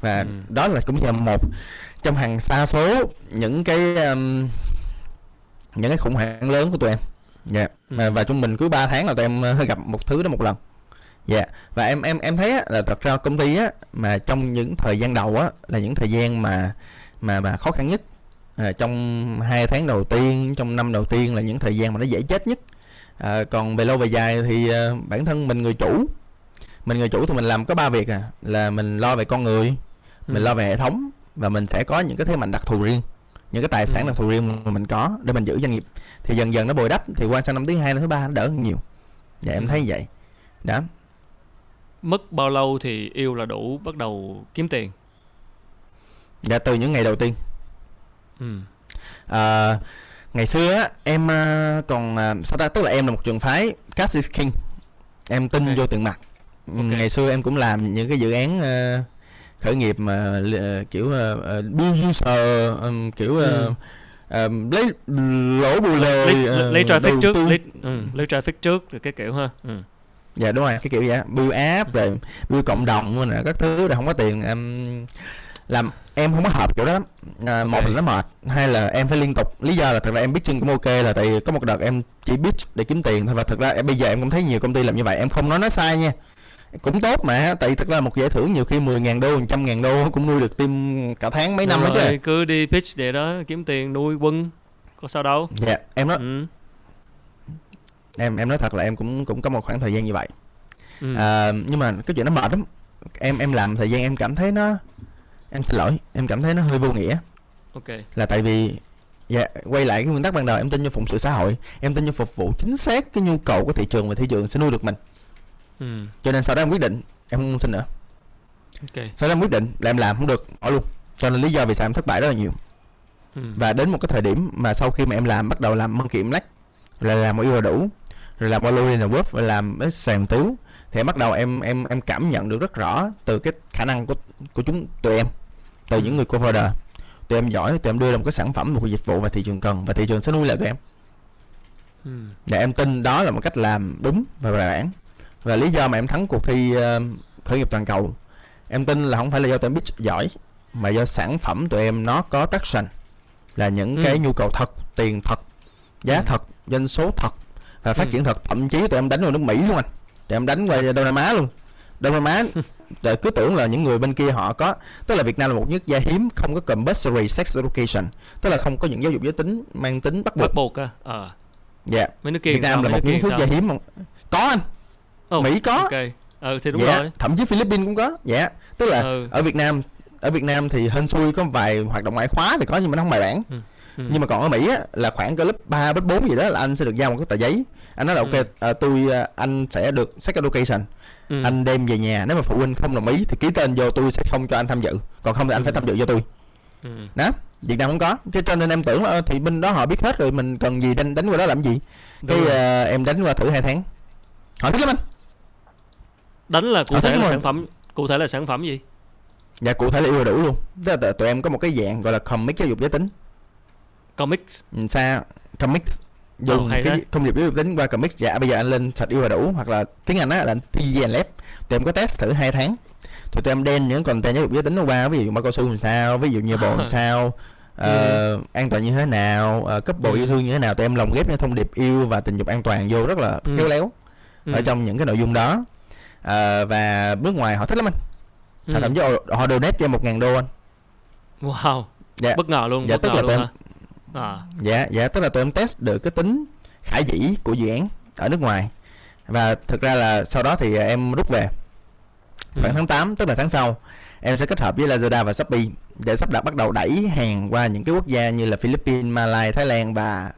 B: và
A: Ừ.
B: đó là cũng là một trong hàng xa số những cái um, những cái khủng hoảng lớn của tụi em. Dạ.
A: Ừ.
B: và, và trung bình cứ 3 tháng là tụi em ờ, [LAUGHS] gặp một thứ đó một lần. Dạ. Và em em em thấy á, là thật ra công ty á mà trong những thời gian đầu á là những thời gian mà mà mà khó khăn nhất à, trong hai tháng đầu tiên trong năm đầu tiên là những thời gian mà nó dễ chết nhất. À, còn về lâu về dài thì à, bản thân mình người chủ mình người chủ thì mình làm có ba việc à là mình lo về con người mình
A: Ừ.
B: lo về hệ thống và mình sẽ có những cái thế mạnh đặc thù riêng những cái tài sản
A: Ừ.
B: đặc thù riêng mà mình có để mình giữ doanh nghiệp thì dần dần nó bồi đắp thì qua sang năm thứ hai năm thứ ba nó đỡ hơn nhiều dạ em
A: Ừ.
B: thấy vậy đó
A: mất bao lâu thì yêu là đủ bắt đầu kiếm tiền
B: dạ từ những ngày đầu tiên
A: ừ.
B: à, ngày xưa em à, còn à, sao ta tức là em là một trường phái cash is king em tin
A: Ok.
B: vô tiền mặt Ừ,
A: Ok.
B: ngày xưa em cũng làm những cái dự án khởi nghiệp mà li- kiểu uh, build user um, kiểu uh,
A: Ừ.
B: um, lấy lỗ bù lời
A: lấy,
B: ờ,
A: lấy traffic trước
B: tư.
A: lấy, ừ, lấy traffic trước rồi cái kiểu ha. Ừ.
B: dạ đúng rồi cái kiểu vậy build app rồi build cộng đồng rồi nè, các thứ rồi không có tiền em làm em không có hợp kiểu đó lắm. À, một là nó mệt hai là em phải liên tục. Lý do là thật ra em pitching cũng ok là tại vì có một đợt em chỉ pitch để kiếm tiền thôi và thật ra em bây giờ em cũng thấy nhiều công ty làm như vậy em không nói nó sai nha cũng tốt mà tại thật ra một giải thưởng nhiều khi 10.000 đô 100.000 đô cũng nuôi được team cả tháng mấy năm đó chứ.
A: cứ đi pitch để đó kiếm tiền nuôi quân có sao đâu.
B: Dạ em nói
A: ừ.
B: em em nói thật là em cũng cũng có một khoảng thời gian như vậy.
A: Ừ.
B: à, nhưng mà cái chuyện nó mệt lắm. Em em làm thời gian em cảm thấy nó em xin lỗi em cảm thấy nó hơi vô nghĩa.
A: Ok.
B: Là tại vì dạ, quay lại cái nguyên tắc ban đầu em tin vô phụng sự xã hội em tin vô phục vụ chính xác cái nhu cầu của thị trường và thị trường sẽ nuôi được mình
A: ừ.
B: cho nên sau đó em quyết định em không xin nữa.
A: Ok.
B: Sau đó em quyết định là em làm không được bỏ luôn. Cho nên lý do vì sao em thất bại rất là nhiều.
A: Ừ.
B: và đến một cái thời điểm mà sau khi mà em làm bắt đầu làm mân kiệm lách rồi làm một yêu là đủ rồi làm là Wolf rồi làm cái sàn tiếu thì em bắt đầu em em em cảm nhận được rất rõ từ cái khả năng của của chúng tụi em từ những người co-founder. Tụi em giỏi tụi em đưa ra một cái sản phẩm một cái dịch vụ và thị trường cần và thị trường sẽ nuôi lại tụi em.
A: Ừ.
B: và em tin đó là một cách làm đúng và bài bản và lý do mà em thắng cuộc thi ờ, khởi nghiệp toàn cầu em tin là không phải là do tụi em pitch giỏi mà do sản phẩm tụi em nó có traction là những
A: Ừ.
B: cái nhu cầu thật tiền thật giá
A: Ừ.
B: thật doanh số thật và phát
A: Ừ.
B: triển thật thậm chí tụi em đánh vào nước Mỹ luôn anh tụi em đánh qua Đông Nam Á luôn Đông Nam Á [LAUGHS] rồi cứ tưởng là những người bên kia họ có tức là Việt Nam là một nước gia hiếm không có compulsory sex education tức là không có những giáo dục giới tính mang tính bắt buộc
A: bắt buộc à ờ
B: dạ
A: mấy nước kia
B: Việt
A: sao?
B: Nam là
A: Mấy
B: một
A: nước sao?
B: gia hiếm không có anh
A: Ồ,
B: Mỹ có.
A: ok ừ thì đúng
B: dạ,
A: rồi
B: thậm chí Philippines cũng có dạ tức là
A: ừ.
B: ở Việt Nam ở Việt Nam thì hên xui có vài hoạt động ngoại khóa thì có nhưng mà nó không bài bản
A: Ừ.
B: nhưng mà còn ở Mỹ á, là khoảng cỡ lớp 3, lớp 4 gì đó là anh sẽ được giao một cái tờ giấy anh nói là
A: Ừ.
B: ok à, tôi à, anh sẽ được sex education
A: ừ.
B: anh đem về nhà nếu mà phụ huynh không đồng ý thì ký tên vô tôi sẽ không cho anh tham dự còn không thì anh
A: Ừ.
B: phải tham dự cho tôi
A: ừ.
B: đó Việt Nam không có thế cho nên em tưởng là ờ, thì bên đó họ biết hết rồi mình cần gì đánh đánh qua đó làm gì
A: Đúng
B: cái à, em đánh qua thử hai tháng họ thích lắm anh
A: đánh là cụ
B: Ờ,
A: thể là
B: mà-
A: sản phẩm cụ thể là sản phẩm gì?
B: Dạ cụ thể là yêu đủ luôn. Tức là tụi- em có một cái dạng gọi là comic giáo dục giới tính.
A: Comics?
B: Ừ, xa comics dùng
A: hay
B: cái
A: thế.
B: công nghiệp giáo dục tính qua comics dạ bây giờ anh lên sạch yêu là đủ hoặc là tiếng anh á là TG and Lab tụi em có test thử hai tháng. Tụi tụi em đem những content giáo dục giới tính nó qua ví dụ bao cao su làm sao ví dụ như bồ làm [LAUGHS] sao ờ, an toàn như thế nào uh, cấp bộ
A: Ừ.
B: yêu thương như thế nào. Tụi em lồng ghép những thông điệp yêu và tình dục an toàn vô rất là
A: Ừ.
B: khéo léo
A: ừ.
B: ở trong những cái nội dung đó Ờ, và nước ngoài họ thích lắm anh.
A: Ừ.
B: họ thậm chí họ, họ donate cho một ngàn đô anh.
A: Wow.
B: Dạ.
A: bất ngờ luôn
B: Dạ,
A: bất
B: tức
A: ngờ
B: là
A: luôn
B: tụi
A: hả? À
B: dạ dạ tức là tụi em test được cái tính khả dĩ của dự án ở nước ngoài. Và thực ra là sau đó thì em rút về.
A: Ừ.
B: khoảng tháng 8 tức là tháng sau em sẽ kết hợp với Lazada và Shopee để sắp đặt bắt đầu đẩy hàng qua những cái quốc gia như là Philippines, Malaysia, Thái Lan và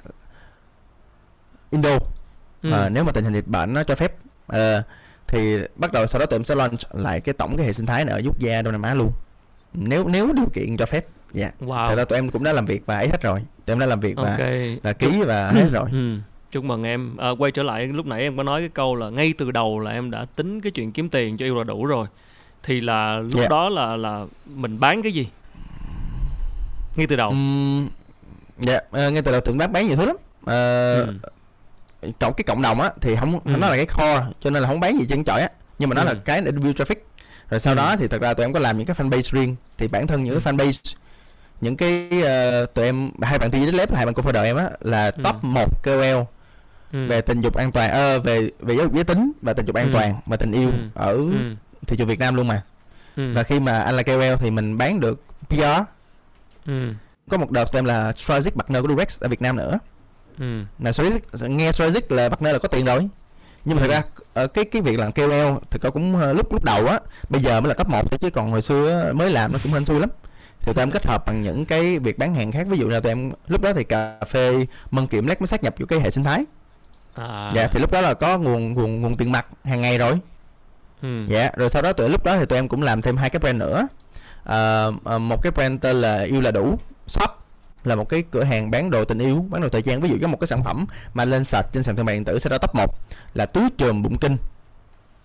B: Indo.
A: Ừ.
B: Ờ, nếu mà tình hình dịch bệnh nó cho phép. Ờ, thì bắt đầu sau đó tụi em sẽ launch lại cái tổng cái hệ sinh thái này ở quốc gia Đông Nam Á luôn nếu nếu điều kiện cho phép dạ thật
A: wow
B: ra tụi em cũng đã làm việc và ấy hết rồi tụi em đã làm việc và
A: ok
B: và ký và hết rồi [CLEARS THROAT]
A: Ừ. Chúc mừng em. À, quay trở lại lúc nãy em có nói cái câu là ngay từ đầu là em đã tính cái chuyện kiếm tiền cho yêu là đủ rồi. Thì là lúc
B: Dạ.
A: đó là là mình bán cái gì? Ngay từ đầu.
B: Ừm, dạ ờ, ngay từ đầu tụi em bán nhiều thứ lắm Ờ,
A: Ừ.
B: cộng cái cộng đồng á thì không
A: Ừ.
B: nó là cái core cho nên là không bán gì chân chọi á nhưng mà nó
A: Ừ.
B: là cái để build traffic rồi sau
A: Ừ.
B: đó thì thật ra tụi em có làm những cái fanpage riêng thì bản thân những cái fanpage những cái ờ, tụi em hai bạn tiên lab hai bạn cô em á là
A: Ừ.
B: top 1 KOL
A: Ừ.
B: về tình dục an toàn ờ, về về giáo dục giới tính và tình dục an
A: Ừ.
B: toàn và tình yêu
A: Ừ.
B: ở
A: Ừ.
B: thị trường Việt Nam luôn mà
A: Ừ.
B: và khi mà anh là KOL thì mình bán được PR
A: Ừ.
B: có một đợt tụi em là strategic partner của Durex ở Việt Nam nữa
A: Ừ.
B: là strategic nghe strategic là partner là có tiền rồi nhưng mà
A: Ừ.
B: thật ra ở cái cái việc làm KOL thì có cũng ờ, lúc lúc đầu á bây giờ mới là cấp 1 thôi chứ còn hồi xưa mới làm nó cũng hên xui lắm thì tụi em kết hợp bằng những cái việc bán hàng khác ví dụ là tụi em lúc đó thì cà phê mân kiệm lách mới sát nhập vô cái hệ sinh thái
A: À.
B: dạ thì lúc đó là có nguồn nguồn nguồn tiền mặt hàng ngày rồi
A: Ừ.
B: dạ rồi sau đó tụi lúc đó thì tụi em cũng làm thêm hai cái brand nữa Ờ, ờ, một cái brand tên là yêu là đủ shop là một cái cửa hàng bán đồ tình yêu bán đồ thời trang ví dụ có một cái sản phẩm mà lên sạch trên sàn thương mại điện tử sẽ ra top 1 là túi chườm bụng kinh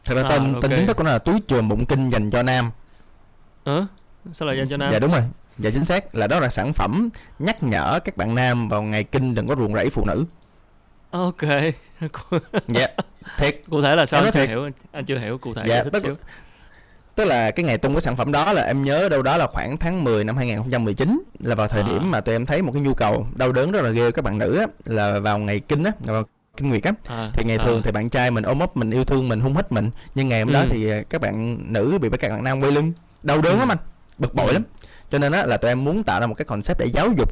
B: thật ra
A: À,
B: tên
A: ok.
B: tên chính thức của nó là túi chườm bụng kinh dành cho nam
A: Ờ? Sao lại dành cho nam?
B: dạ đúng rồi dạ chính xác là đó là sản phẩm nhắc nhở các bạn nam vào ngày kinh đừng có ruồng rẫy phụ nữ
A: Ok. [LAUGHS]
B: dạ thiệt
A: cụ thể là sao
B: Em
A: anh chưa
B: nói thiệt.
A: hiểu anh chưa hiểu cụ thể
B: Dạ, tức-
A: xíu.
B: Tức là cái ngày tung cái sản phẩm đó là em nhớ đâu đó là khoảng tháng 10 năm 2019 là vào thời
A: À.
B: điểm mà tụi em thấy một cái nhu cầu đau đớn rất là ghê các bạn nữ á là vào ngày kinh á vào kinh nguyệt á
A: À,
B: thì ngày
A: à.
B: thường thì bạn trai mình ôm ấp mình yêu thương mình hung hít mình nhưng ngày hôm đó
A: Ừ.
B: thì ờ, các bạn nữ bị các bạn nam quay lưng đau đớn
A: Ừ.
B: lắm anh bực bội
A: Ừ.
B: lắm cho nên á là tụi em muốn tạo ra một cái concept để giáo dục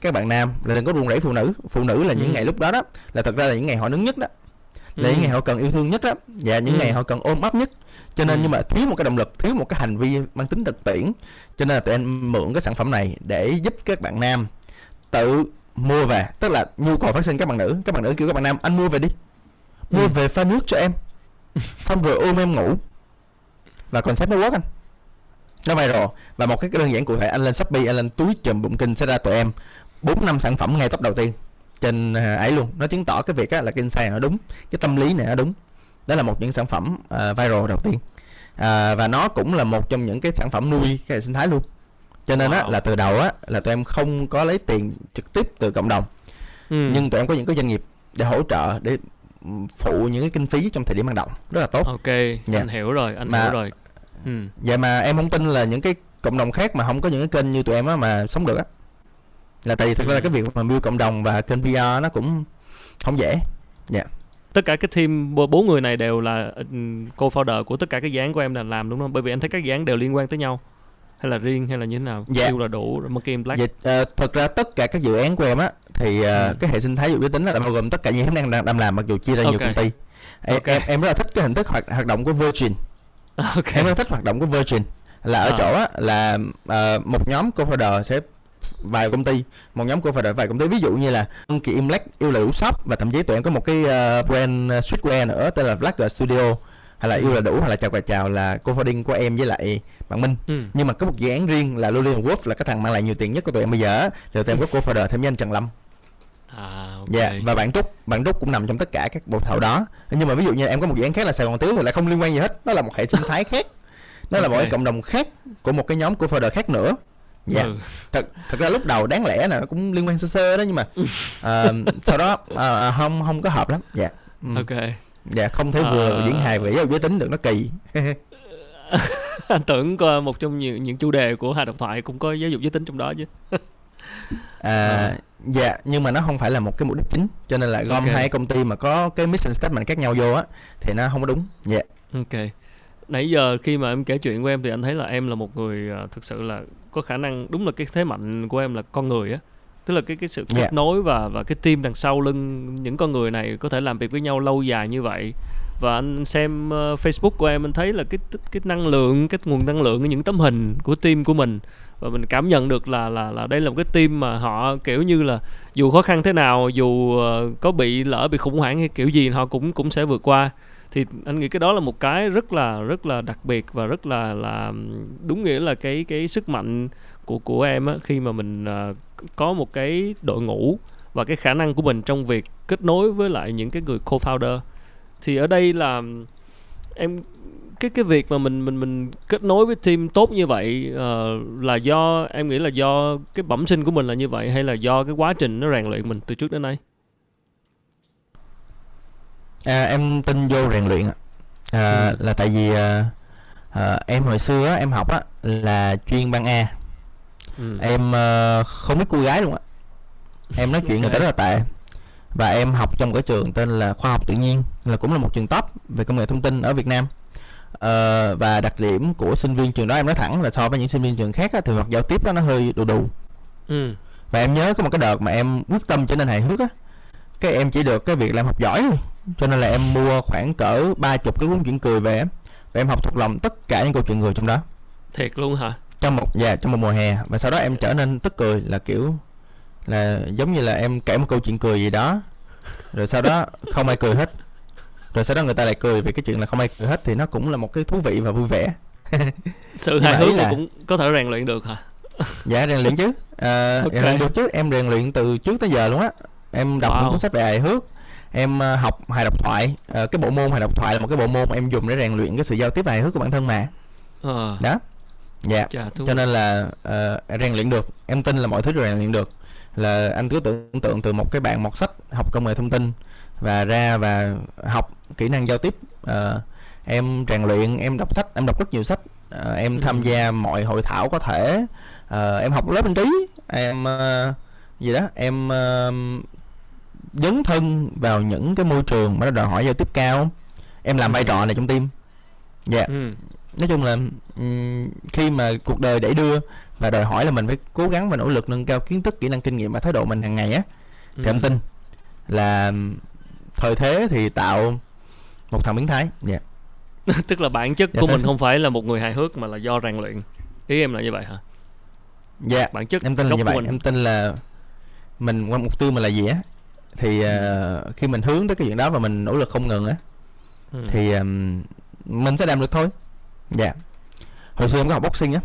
B: các bạn nam là đừng có ruồng rẫy phụ nữ phụ nữ là những
A: Ừ.
B: ngày lúc đó đó là thật ra là những ngày họ nứng nhất đó là
A: Ừ.
B: những ngày họ cần yêu thương nhất đó và những
A: Ừ.
B: ngày họ cần ôm ấp nhất. Cho nên
A: Ừ.
B: nhưng mà thiếu một cái động lực thiếu một cái hành vi mang tính thực tiễn. Cho nên là tụi em mượn cái sản phẩm này để giúp các bạn nam tự mua về. Tức là nhu cầu phát sinh các bạn nữ. Các bạn nữ kêu các bạn nam anh mua về đi. Mua
A: Ừ.
B: về pha nước cho em. Xong rồi ôm em ngủ. Và concept nó work anh. Nó viral. Và một cái đơn giản cụ thể anh lên shopee anh lên túi chùm bụng kinh sẽ ra tụi em bốn năm sản phẩm ngay top đầu tiên trên à, ấy luôn. Nó chứng tỏ cái việc á, là cái insight nó đúng cái tâm lý này nó đúng. Đó là một những sản phẩm à, viral đầu tiên. À, và nó cũng là một trong những cái sản phẩm nuôi cái hệ sinh thái luôn. Cho nên á là từ đầu á là tụi em không có lấy tiền trực tiếp từ cộng đồng.
A: Ừ.
B: nhưng tụi em có những cái doanh nghiệp để hỗ trợ để phụ những cái kinh phí trong thời điểm ban đầu. Rất là tốt.
A: Ok
B: Dạ.
A: anh hiểu rồi anh
B: Mà-
A: hiểu rồi. Ừ.
B: vậy mà em không tin là những cái cộng đồng khác mà không có những cái kênh như tụi em á mà sống được á là tại vì thực ra là
A: Ừ.
B: cái việc mà build cộng đồng và kênh PR nó cũng không dễ
A: tất cả cái team bốn người này đều là ừm, co-founder của tất cả các dự án của em là làm đúng không bởi vì anh thấy các dự án đều liên quan tới nhau hay là riêng hay là như thế nào
B: Dạ.
A: Siêu là đủ Monkey in Black
B: Vậy ờ, thực ra tất cả các dự án của em á thì ờ,
A: Ừ.
B: cái hệ sinh thái dục giới tính là bao gồm tất cả những em đang đang, đang làm mặc dù chia ra nhiều
A: Ok.
B: công ty. Em,
A: Ok.
B: em em rất là thích cái hình thức hoạt, hoạt động của Virgin. [LAUGHS]
A: ok
B: Em rất là thích hoạt động của Virgin là ở
A: À.
B: chỗ á là ờ, một nhóm co-founder sẽ vài công ty, một nhóm co-founder vài công ty. Ví dụ như là Kỳ Im Black yêu là đủ shop và thậm chí tụi em có một cái ờ, brand ờ, streetwear nữa tên là Black Studio hay là
A: Ừ.
B: yêu là đủ hay là chào quà chào là co-founding của em với lại bạn Minh.
A: Ừ.
B: nhưng mà có một dự án riêng là Lolian Wolf là cái thằng mang lại nhiều tiền nhất của tụi em bây giờ rồi tụi em có co-founder thêm với anh Trần Lâm.
A: À ok.
B: Dạ và bạn Trúc bạn Trúc cũng nằm trong tất cả các bộ thầu đó. Nhưng mà ví dụ như em có một dự án khác là Sài Gòn Tiếu thì lại không liên quan gì hết. Nó là một hệ sinh thái khác. Nó là một cái cộng đồng khác của một cái nhóm co-founder khác nữa dạ.
A: Ừ.
B: thật thật ra lúc đầu đáng lẽ là nó cũng liên quan sơ sơ đó nhưng mà ờ, sau đó ờ, không không có hợp lắm. Dạ. Ừ.
A: ok.
B: Dạ không thể vừa
A: Ờ.
B: diễn hài về giáo dục giới tính được nó kỳ.
A: Anh tưởng một trong những những chủ đề của hai độc thoại cũng có giáo dục giới tính trong đó chứ.
B: À, dạ nhưng mà nó không phải là một cái mục đích chính cho nên là gom
A: Ok.
B: hai công ty mà có cái mission statement khác nhau vô á thì nó không có đúng. Dạ.
A: Ok. Nãy giờ khi mà em kể chuyện của em thì anh thấy là em là một người thực sự là có khả năng đúng là cái thế mạnh của em là con người á. Tức là cái cái sự kết
B: Dạ.
A: nối và và cái team đằng sau lưng những con người này có thể làm việc với nhau lâu dài như vậy. Và anh xem uh, Facebook của em anh thấy là cái cái năng lượng cái nguồn năng lượng những tấm hình của team của mình. Và mình cảm nhận được là là là đây là một cái team mà họ kiểu như là dù khó khăn thế nào dù uh, có bị lỡ bị khủng hoảng hay kiểu gì họ cũng cũng sẽ vượt qua thì anh nghĩ cái đó là một cái rất là rất là đặc biệt và rất là là đúng nghĩa là cái cái sức mạnh của của em á khi mà mình uh, có một cái đội ngũ và cái khả năng của mình trong việc kết nối với lại những cái người co-founder. Thì ở đây là em cái cái việc mà mình mình mình kết nối với team tốt như vậy uh, là do em nghĩ là do cái bẩm sinh của mình là như vậy hay là do cái quá trình nó rèn luyện mình từ trước đến nay?
B: À, em tin vô rèn luyện à, ừ. là tại vì à, à, em hồi xưa á, em học á là chuyên ban A ừ. em à, không biết cô gái luôn á em nói chuyện okay. người ta rất là tệ và em học trong cái trường tên là khoa học tự nhiên là cũng là một trường top về công nghệ thông tin ở Việt Nam à, và đặc điểm của sinh viên trường đó em nói thẳng là so với những sinh viên trường khác á, thì mặt giao tiếp đó nó hơi đù đù ừ. và em nhớ có một cái đợt mà em quyết tâm trở nên hài hước á cái em chỉ được cái việc làm học giỏi thôi cho nên là em mua khoảng cỡ ba chục cái cuốn chuyện cười về và em học thuộc lòng tất cả những câu chuyện cười trong đó.
A: Thiệt luôn hả?
B: Trong một dạ trong một mùa hè. Và sau đó em trở nên tức cười là kiểu là giống như là em kể một câu chuyện cười gì đó rồi sau đó không ai cười hết. Rồi sau đó người ta lại cười về cái chuyện là không ai cười hết thì nó cũng là một cái thú vị và vui vẻ. [LAUGHS]
A: Sự hài hước là cũng có thể rèn luyện được hả?
B: Dạ rèn luyện chứ. [LAUGHS] À, okay. rèn luyện được chứ. Em rèn luyện từ trước tới giờ luôn á. Em đọc wow. những cuốn sách về hài hước em uh, học hài độc thoại. Uh, cái bộ môn hài độc thoại là một cái bộ môn em dùng để rèn luyện cái sự giao tiếp hài hước của bản thân mà. À. đó. Dạ. Chà, cho nên là uh, rèn luyện được. Em tin là mọi thứ đều rèn luyện được. Là anh cứ tưởng tượng từ một cái bạn một sách học công nghệ thông tin và ra và học kỹ năng giao tiếp. Uh, em rèn luyện em đọc sách em đọc rất nhiều sách. Uh, em ừ. tham gia mọi hội thảo có thể. Uh, em học lớp anh trí. Em uh, gì đó em uh, dấn thân vào những cái môi trường mà nó đòi hỏi giao tiếp cao em làm vai ừ. trò này trong team dạ yeah. ừ. nói chung là um, khi mà cuộc đời đẩy đưa và đòi hỏi là mình phải cố gắng và nỗ lực nâng cao kiến thức kỹ năng kinh nghiệm và thái độ mình hàng ngày á thì ừ. em tin là thời thế thì tạo một thằng biến thái dạ
A: yeah. [LAUGHS] tức là bản chất dạ, của mình không phải là một người hài hước mà là do rèn luyện ý em là như vậy hả
B: dạ yeah. bản chất em tin là như vậy mình. em tin là mình quan mục tiêu mình là gì á thì uh, khi mình hướng tới cái chuyện đó và mình nỗ lực không ngừng á ừ. thì um, mình sẽ làm được thôi dạ yeah. hồi xưa em có học boxing á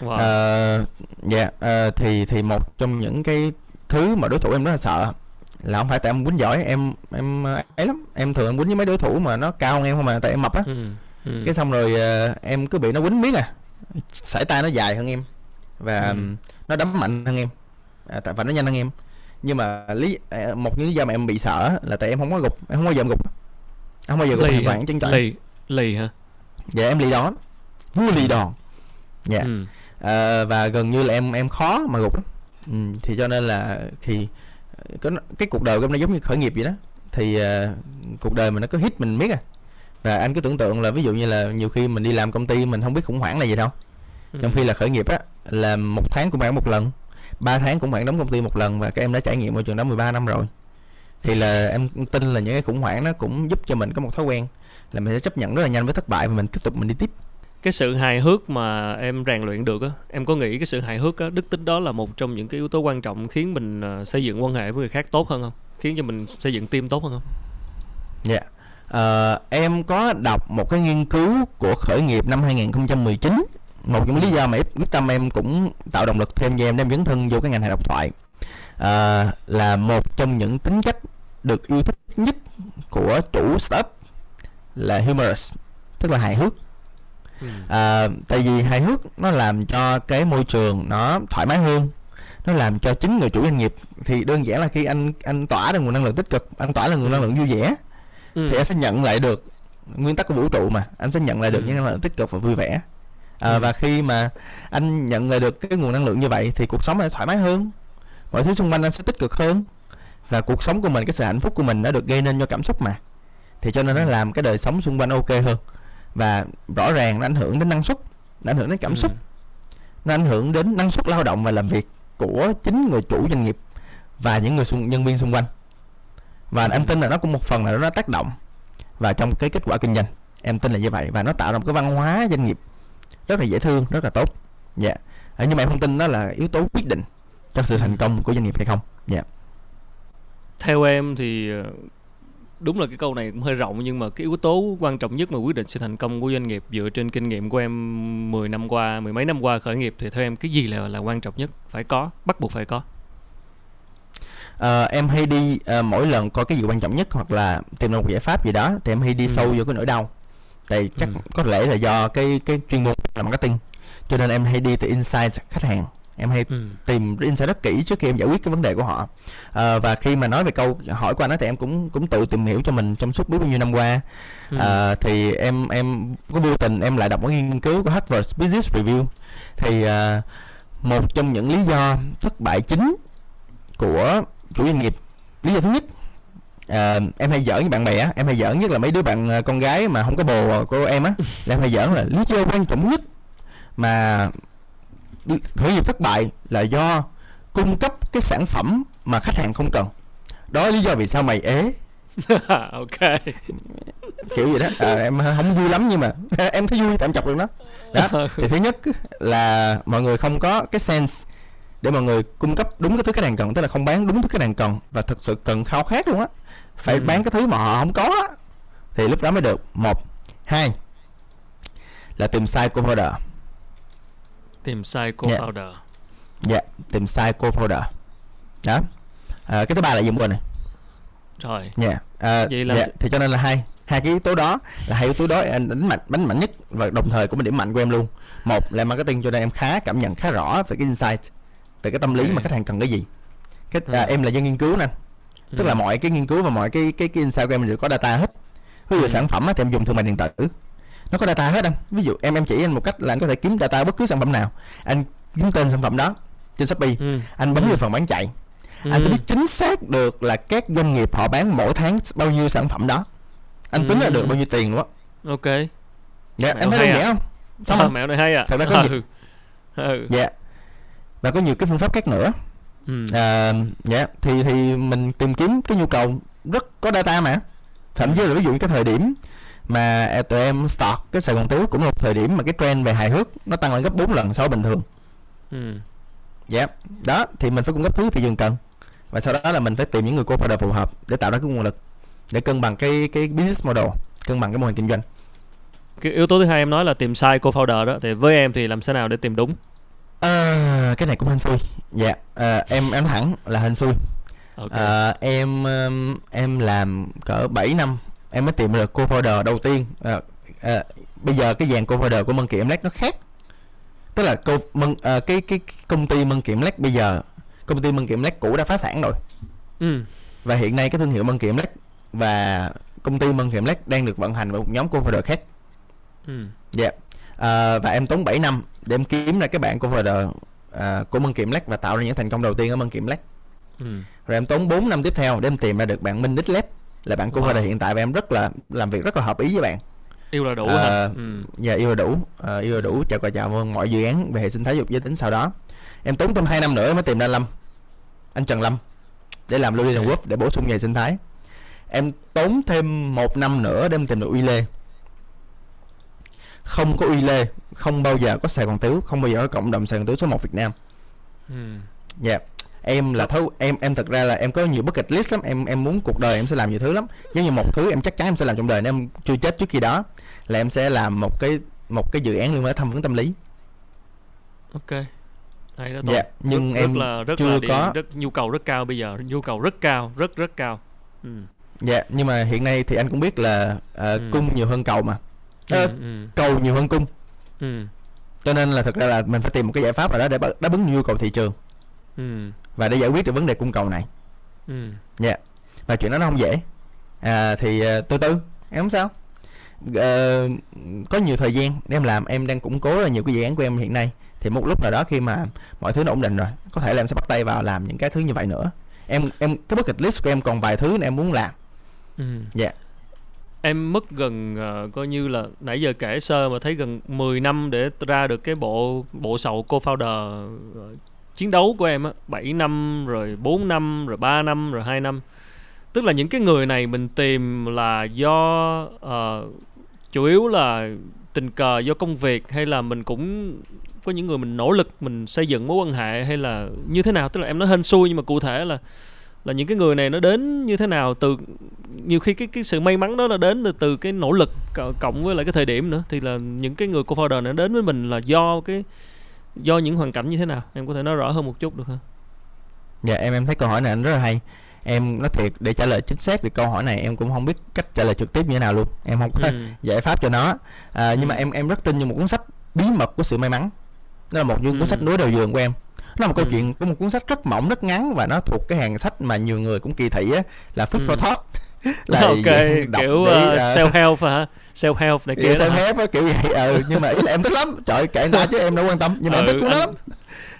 B: wow. uh, dạ uh, thì thì một trong những cái thứ mà đối thủ em rất là sợ là không phải tại em quýnh giỏi em em ấy lắm em thường em quýnh với mấy đối thủ mà nó cao hơn em không mà tại em mập á ừ. Ừ. cái xong rồi uh, em cứ bị nó quýnh miết à sải tay nó dài hơn em và ừ. nó đấm mạnh hơn em à, tại và nó nhanh hơn em nhưng mà lý à, một lý do mà em bị sợ là tại em không có gục em không bao giờ em gục không bao giờ gục hoàn toàn chân
A: lì lì hả?
B: Dạ em lì đòn. Vua lì đòn. Dạ. Ừ. à, và gần như là em em khó mà gục lắm ừ, thì cho nên là thì có cái cuộc đời của em nó giống như khởi nghiệp vậy đó. Thì uh, cuộc đời mình nó có hit mình biết à. Và anh cứ tưởng tượng là ví dụ như là nhiều khi mình đi làm công ty mình không biết khủng hoảng là gì đâu. Ừ. trong khi là khởi nghiệp á là một tháng cũng bạn một lần 3 tháng cũng bạn đóng công ty một lần và các em đã trải nghiệm môi trường đó 13 năm rồi. Thì là em tin là những cái khủng hoảng nó cũng giúp cho mình có một thói quen là mình sẽ chấp nhận rất là nhanh với thất bại và mình tiếp tục mình đi tiếp.
A: Cái sự hài hước mà em rèn luyện được á em có nghĩ cái sự hài hước á đức tính đó là một trong những cái yếu tố quan trọng khiến mình uh, xây dựng quan hệ với người khác tốt hơn không? Khiến cho mình xây dựng team tốt hơn không?
B: Dạ. Yeah. uh, em có đọc một cái nghiên cứu của khởi nghiệp năm 2019 một trong lý do mà quyết tâm em cũng tạo động lực thêm cho em đem dấn thân vô cái ngành hàng độc thoại à, là một trong những tính cách được yêu thích nhất của chủ startup là humorous tức là hài hước à, tại vì hài hước nó làm cho cái môi trường nó thoải mái hơn nó làm cho chính người chủ doanh nghiệp thì đơn giản là khi anh anh tỏa ra nguồn năng lượng tích cực anh tỏa ra nguồn năng lượng vui vẻ ừ. thì anh sẽ nhận lại được nguyên tắc của vũ trụ mà anh sẽ nhận lại được ừ. những năng lượng tích cực và vui vẻ à, ừ. và khi mà anh nhận lại được cái nguồn năng lượng như vậy thì cuộc sống sẽ thoải mái hơn. Mọi thứ xung quanh anh sẽ tích cực hơn. Và cuộc sống của mình cái sự hạnh phúc của mình đã được gây nên do cảm xúc mà. Thì cho nên nó ừ. làm cái đời sống xung quanh ok hơn. Và rõ ràng nó ảnh hưởng đến năng suất nó ảnh hưởng đến cảm ừ. xúc. Nó ảnh hưởng đến năng suất lao động và làm việc của chính người chủ doanh nghiệp và những người xung, nhân viên xung quanh. Và anh tin là nó cũng một phần là nó tác động và trong cái kết quả kinh doanh. Em tin là như vậy và nó tạo ra một cái văn hóa doanh nghiệp rất là dễ thương rất là tốt dạ à, nhưng mà em không tin đó là yếu tố quyết định cho sự thành công của doanh nghiệp hay không dạ
A: theo em thì ờ, đúng là cái câu này cũng hơi rộng nhưng mà cái yếu tố quan trọng nhất mà quyết định sự thành công của doanh nghiệp dựa trên kinh nghiệm của em 10 năm qua, mười mấy năm qua khởi nghiệp thì theo em cái gì là là quan trọng nhất? Phải có, bắt buộc phải có.
B: Ờ, em hay đi ờ, mỗi lần có cái gì quan trọng nhất hoặc là tìm được một giải pháp gì đó thì em hay đi
A: Ừ.
B: sâu vô cái nỗi đau tại chắc
A: Ừ.
B: có lẽ là do cái cái chuyên môn là marketing cho nên em hay đi từ insight khách hàng em hay
A: Ừ.
B: tìm insight rất kỹ trước khi em giải quyết cái vấn đề của họ Ờ, và khi mà nói về câu hỏi của anh đó thì em cũng cũng tự tìm hiểu cho mình trong suốt biết bao nhiêu năm qua
A: Ừ.
B: Ờ, thì em em có vô tình em lại đọc một nghiên cứu của Harvard Business Review thì ờ, một trong những lý do thất bại chính của chủ doanh nghiệp lý do thứ nhất ờ, em hay giỡn với bạn bè á. Em hay giỡn nhất là mấy đứa bạn ờ, con gái mà không có bồ của em á. Là em hay giỡn là lý do quan trọng nhất mà khởi nghiệp thất bại là do cung cấp cái sản phẩm mà khách hàng không cần. Đó là lý do vì sao mày ế. [LAUGHS]
A: Ok.
B: kiểu gì đó. À, em không vui lắm nhưng mà [LAUGHS] em thấy vui tại em chọc được nó. Đó. [LAUGHS] Thì thứ nhất là mọi người không có cái sense để mọi người cung cấp đúng cái thứ khách hàng cần tức là không bán đúng thứ khách hàng cần và thực sự cần khao khát luôn á phải
A: Ừ.
B: bán cái thứ mà họ không có thì lúc đó mới được một hai là tìm sai co-founder
A: Tìm sai
B: Dạ.
A: co-founder.
B: dạ tìm sai co-founder đó à, cái thứ ba là gì quên này
A: Rồi.
B: Dạ. À,
A: Vậy làm
B: dạ. thì cho nên là hai hai cái yếu tố đó là hai yếu tố đó anh đánh mạnh đánh mạnh nhất và đồng thời cũng là điểm mạnh của em luôn. Một là marketing cho nên em khá cảm nhận khá rõ về cái insight về cái tâm lý
A: Ok.
B: mà khách hàng cần cái gì. Cái à,
A: Ừ.
B: em là dân nghiên cứu nè, tức là
A: Ừ.
B: mọi cái nghiên cứu và mọi cái cái cái insight của em đều có data hết. Ví dụ
A: Ừ.
B: sản phẩm á, thì em dùng thương mại điện tử. Nó có data hết anh. Ví dụ em em chỉ anh một cách là anh có thể kiếm data bất cứ sản phẩm nào. Anh kiếm tên sản phẩm đó trên Shopee,
A: Ừ.
B: anh bấm
A: Ừ.
B: vào phần bán chạy
A: Ừ.
B: anh phải biết chính xác được là các doanh nghiệp họ bán mỗi tháng bao nhiêu sản phẩm đó anh tính ra được
A: Ừ.
B: bao nhiêu tiền luôn á
A: Ok.
B: dạ
A: Mẹo
B: em thấy đơn
A: à.
B: giản không xong [LAUGHS]
A: À,
B: không
A: mẹo này hay à.
B: Thật ra có
A: ừ. [LAUGHS] ừ.
B: dạ và có nhiều cái phương pháp khác nữa
A: Ừ.
B: à, dạ thì thì mình tìm kiếm cái nhu cầu rất có data mà thậm chí là ví dụ cái thời điểm mà tụi em start cái Sài Gòn Tiếu cũng là một thời điểm mà cái trend về hài hước nó tăng lên gấp 4 lần so với bình thường
A: Ừ.
B: dạ đó thì mình phải cung cấp thứ thị trường cần và sau đó là mình phải tìm những người co-founder phù hợp để tạo ra cái nguồn lực để cân bằng cái cái business model cân bằng cái mô hình kinh doanh
A: Cái yếu tố thứ hai em nói là tìm sai co-founder đó. Thì với em thì làm sao nào để tìm đúng?
B: À, cái này cũng hên xui dạ à, em em thẳng là hên xui
A: Ok.
B: à, em em làm cỡ 7 năm em mới tìm được co-founder đầu tiên à, à, bây giờ cái dàn co-founder của Mân Kiệm Lách nó khác tức là cô Mân, à, cái cái công ty Mân Kiệm Lách bây giờ công ty Mân Kiệm Lách cũ đã phá sản rồi
A: Ừ.
B: và hiện nay cái thương hiệu Mân Kiệm Lách và công ty Mân Kiệm Lách đang được vận hành bởi một nhóm co-founder khác
A: Ừ.
B: Dạ. À, và em tốn 7 năm để em kiếm ra cái bạn co-founder à, của Mân Kiệm Lách và tạo ra những thành công đầu tiên ở Mân Kiệm Lách.
A: Ừ.
B: Rồi em tốn 4 năm tiếp theo để em tìm ra được bạn Minh Đích Lép là bạn co-founder
A: Wow.
B: hiện tại và em rất là làm việc rất là hợp ý với bạn.
A: Yêu là đủ
B: À,
A: hả? Ừ.
B: Dạ yêu là đủ, à, yêu là đủ chào chào vâng mọi dự án về hệ sinh thái dục giới tính sau đó. Em tốn thêm 2 năm nữa mới tìm ra Lâm. Anh Trần Lâm để làm
A: Ok.
B: Wolf để bổ sung về hệ sinh thái. Em tốn thêm một năm nữa để em tìm được Uy Lê. Không có Uy Lê, không bao giờ có Sài Gòn Tiếu, không bao giờ có cộng đồng Sài Gòn Tiếu số 1 Việt Nam.
A: Ừ.
B: Dạ. Em là thấu em em thật ra là em có nhiều bucket list lắm, em em muốn cuộc đời em sẽ làm nhiều thứ lắm. Giống như một thứ em chắc chắn em sẽ làm trong đời nếu em chưa chết trước khi đó là em sẽ làm một cái một cái dự án liên quan đến thăm vấn tâm lý.
A: Ok. Hay đó
B: Dạ,
A: Tùng.
B: nhưng
A: rất,
B: em
A: rất là rất
B: chưa
A: là điện,
B: có-
A: rất nhu cầu rất cao bây giờ, nhu cầu rất cao, rất rất cao. Ừ.
B: Dạ, nhưng mà hiện nay thì anh cũng biết là ờ,
A: Ừ.
B: cung nhiều hơn cầu mà.
A: Ừ. Ừ.
B: cầu nhiều hơn cung.
A: Ừ.
B: Cho nên là thật ra là mình phải tìm một cái giải pháp nào đó để đáp ứng nhu cầu thị trường
A: Ừ.
B: và để giải quyết được vấn đề cung cầu này.
A: Ừ.
B: và chuyện đó nó không dễ à, thì ờ, từ từ em không sao Ờ, có nhiều thời gian để em làm em đang củng cố là nhiều cái dự án của em hiện nay thì một lúc nào đó khi mà mọi thứ nó ổn định rồi có thể là em sẽ bắt tay vào làm những cái thứ như vậy nữa em em cái bucket list của em còn vài thứ em muốn làm
A: Ừ.
B: Dạ.
A: Em mất gần uh, coi như là nãy giờ kể sơ mà thấy gần 10 năm để ra được cái bộ bộ sầu co-founder ờ, chiến đấu của em á, 7 năm rồi 4 năm rồi 3 năm rồi 2 năm. tức là những cái người này mình tìm là do uh, chủ yếu là tình cờ do công việc hay là mình cũng có những người mình nỗ lực mình xây dựng mối quan hệ hay là như thế nào tức là em nói hên xui nhưng mà cụ thể là là những cái người này nó đến như thế nào từ nhiều khi cái cái sự may mắn đó là đến từ, từ cái nỗ lực cộng với lại cái thời điểm nữa thì là những cái người co-founder này đến với mình là do cái do những hoàn cảnh như thế nào em có thể nói rõ hơn một chút được không?
B: Dạ em em thấy câu hỏi này anh rất là hay em nói thiệt để trả lời chính xác về câu hỏi này em cũng không biết cách trả lời trực tiếp như thế nào luôn em không có ừ. [LAUGHS] giải pháp cho nó à, nhưng ừ. mà em em rất tin như một cuốn sách bí mật của sự may mắn đó là một cuốn ừ. sách núi đầu giường của em nó là một câu ừ. chuyện của một cuốn sách rất mỏng rất ngắn và nó thuộc cái hàng sách mà nhiều người cũng kỳ thị á là food ừ. for thought [LAUGHS]
A: là ok kiểu uh, self help hả self help này kia
B: self help kiểu vậy ừ nhưng mà ý là em thích lắm trời kệ người ta chứ em đâu quan tâm nhưng mà ừ, em thích cuốn đó lắm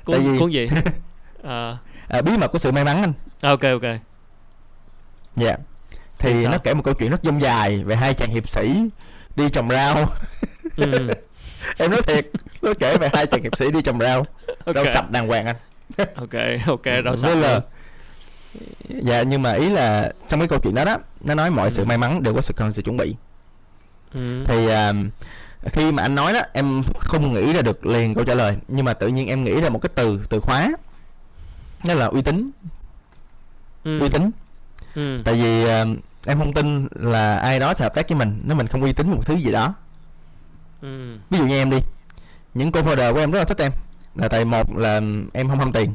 A: cuốn, vì... cuốn gì
B: à. [LAUGHS] à, bí mật của sự may mắn anh
A: ok ok
B: dạ yeah. thì nó kể một câu chuyện rất dông dài về hai chàng hiệp sĩ đi trồng rau ừ. [LAUGHS] em nói thiệt nó kể về hai chàng hiệp sĩ đi trồng rau okay. rau sạch đàng hoàng anh
A: ok ok rau sạch là
B: dạ nhưng mà ý là trong cái câu chuyện đó đó nó nói mọi ừ. sự may mắn đều có sự cần sự chuẩn bị ừ. thì uh, khi mà anh nói đó em không nghĩ ra được liền câu trả lời nhưng mà tự nhiên em nghĩ ra một cái từ từ khóa đó là uy tín ừ. uy tín ừ. tại vì uh, em không tin là ai đó sẽ hợp tác với mình nếu mình không uy tín một thứ gì đó ừ. ví dụ như em đi những cô founder của em rất là thích em. Là tại một là em không ham tiền.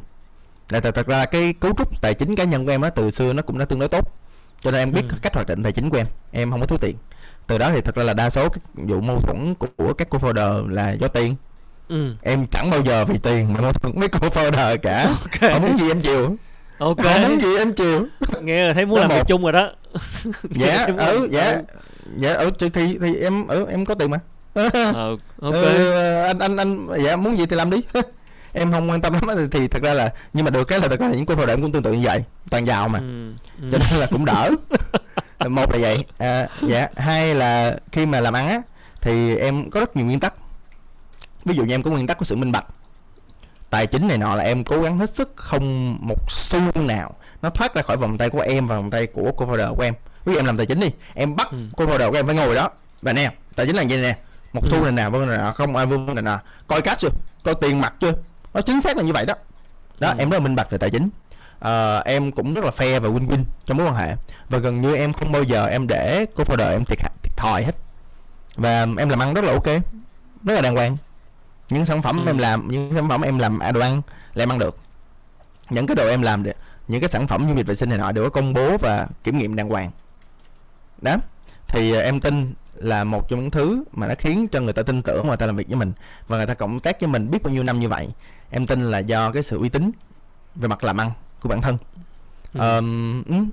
B: Là thật, thật ra cái cấu trúc tài chính cá nhân của em á từ xưa nó cũng đã tương đối tốt. Cho nên em biết ừ. cách hoạt định tài chính của em. Em không có thiếu tiền. Từ đó thì thật ra là đa số cái vụ mâu thuẫn của, của các cô founder là do tiền. Ừ. em chẳng bao giờ vì tiền mà mâu thuẫn mấy cô founder cả. [LAUGHS] Okay. không muốn gì em chịu. Ok. Không muốn gì em chịu.
A: Nghe là thấy muốn đó làm một. việc chung rồi đó.
B: Dạ [LAUGHS] ừ dạ dạ ừ thì thì, em ừ em có tiền mà ờ, [LAUGHS] ok. Ừ, anh anh anh dạ muốn gì thì làm đi. [LAUGHS] Em không quan tâm lắm thì, thì thật ra là nhưng mà được cái là thật ra là những cô founder cũng tương tự như vậy toàn giàu mà. Ừ. Ừ. cho nên là cũng đỡ. [LAUGHS] Một là vậy à, dạ hai là khi mà làm ăn á thì em có rất nhiều nguyên tắc. Ví dụ như em có nguyên tắc của sự minh bạch. Tài chính này nọ là em cố gắng hết sức không một xu nào nó thoát ra khỏi vòng tay của em và vòng tay của cô founder của em. Ví dụ em làm tài chính đi em bắt ừ. cô founder của em phải ngồi đó. Và nè tài chính là gì nè một xu ừ. này nào vân này nào không ai vân này nào coi cash chưa? Coi tiền mặt chưa? Nó chính xác là như vậy đó. Đó ừ. em rất là minh bạch về tài chính. Uh, em cũng rất là fair và win win trong mối quan hệ. Và gần như em không bao giờ em để cô founder em thiệt, thiệt thòi hết. Và em làm ăn rất là ok rất là đàng hoàng. Những sản phẩm ừ. em làm những sản phẩm em làm à, đồ ăn là em ăn được. Những cái đồ em làm được những cái sản phẩm du lịch vệ sinh này nọ đều có công bố và kiểm nghiệm đàng hoàng. Đó thì uh, em tin là một trong những thứ mà nó khiến cho người ta tin tưởng người ta làm việc với mình. Và người ta cộng tác với mình biết bao nhiêu năm như vậy. Em tin là do cái sự uy tín về mặt làm ăn của bản thân. Ừ. um,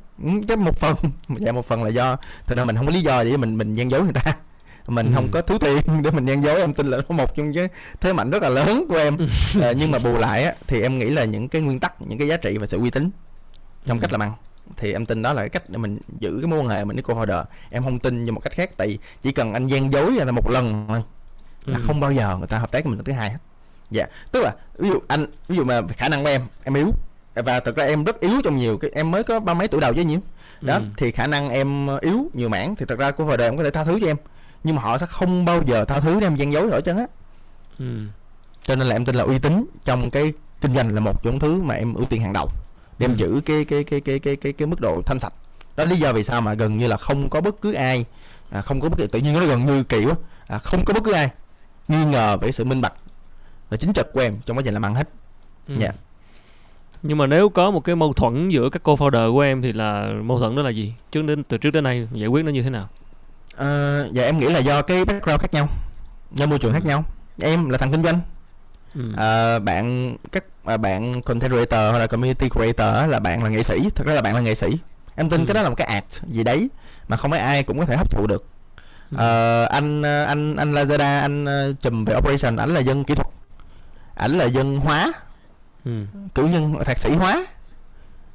B: cái một phần. [LAUGHS] Dạ một phần là do thật ra mình không có lý do để mình mình gian dối người ta. Mình ừ. không có thiếu tiền [LAUGHS] để mình gian dối. Em tin là nó một trong cái thế mạnh rất là lớn của em. À, [LAUGHS] nhưng mà bù lại á, thì em nghĩ là những cái nguyên tắc những cái giá trị và sự uy tín trong ừ. cách làm ăn thì em tin đó là cái cách để mình giữ cái mối quan hệ mình với cô holder. Em không tin như một cách khác tại chỉ cần anh gian dối là một lần thôi là ừ. không bao giờ người ta hợp tác với mình lần thứ hai hết. Dạ tức là ví dụ anh ví dụ mà khả năng của em em yếu. Và thật ra em rất yếu trong nhiều cái em mới có ba mấy tuổi đầu chứ nhiêu. Đó ừ. thì khả năng em yếu nhiều mảng thì thật ra cô holder em có thể tha thứ cho em. Nhưng mà họ sẽ không bao giờ tha thứ để em gian dối ở chân á. Ừ. cho nên là em tin là uy tín trong cái kinh doanh là một trong thứ mà em ưu tiên hàng đầu để em ừ. giữ cái cái cái cái cái cái cái mức độ thanh sạch đó lý do vì sao mà gần như là không có bất cứ ai à, không có bất kỳ tự nhiên nó gần như kỳ quá à, không có bất cứ ai nghi ngờ về sự minh bạch và chính trực của em trong quá trình làm ăn hết ừ. yeah. Dạ.
A: nhưng mà nếu có một cái mâu thuẫn giữa các co-founder của em thì là mâu thuẫn đó là gì trước đến từ trước đến nay giải quyết nó như thế nào
B: à, dạ em nghĩ là do cái background khác nhau do môi trường khác nhau em là thằng kinh doanh ừ. à, bạn các à, bạn content creator hay là community creator là bạn là nghệ sĩ. Thật ra là bạn là nghệ sĩ. Em tin ừ. cái đó là một cái act gì đấy mà không phải ai cũng có thể hấp thụ được. Ừ. à, anh anh anh Lazada anh chùm về operation ảnh là dân kỹ thuật. Ảnh là dân hóa. Ừ. cử nhân thạc sĩ hóa.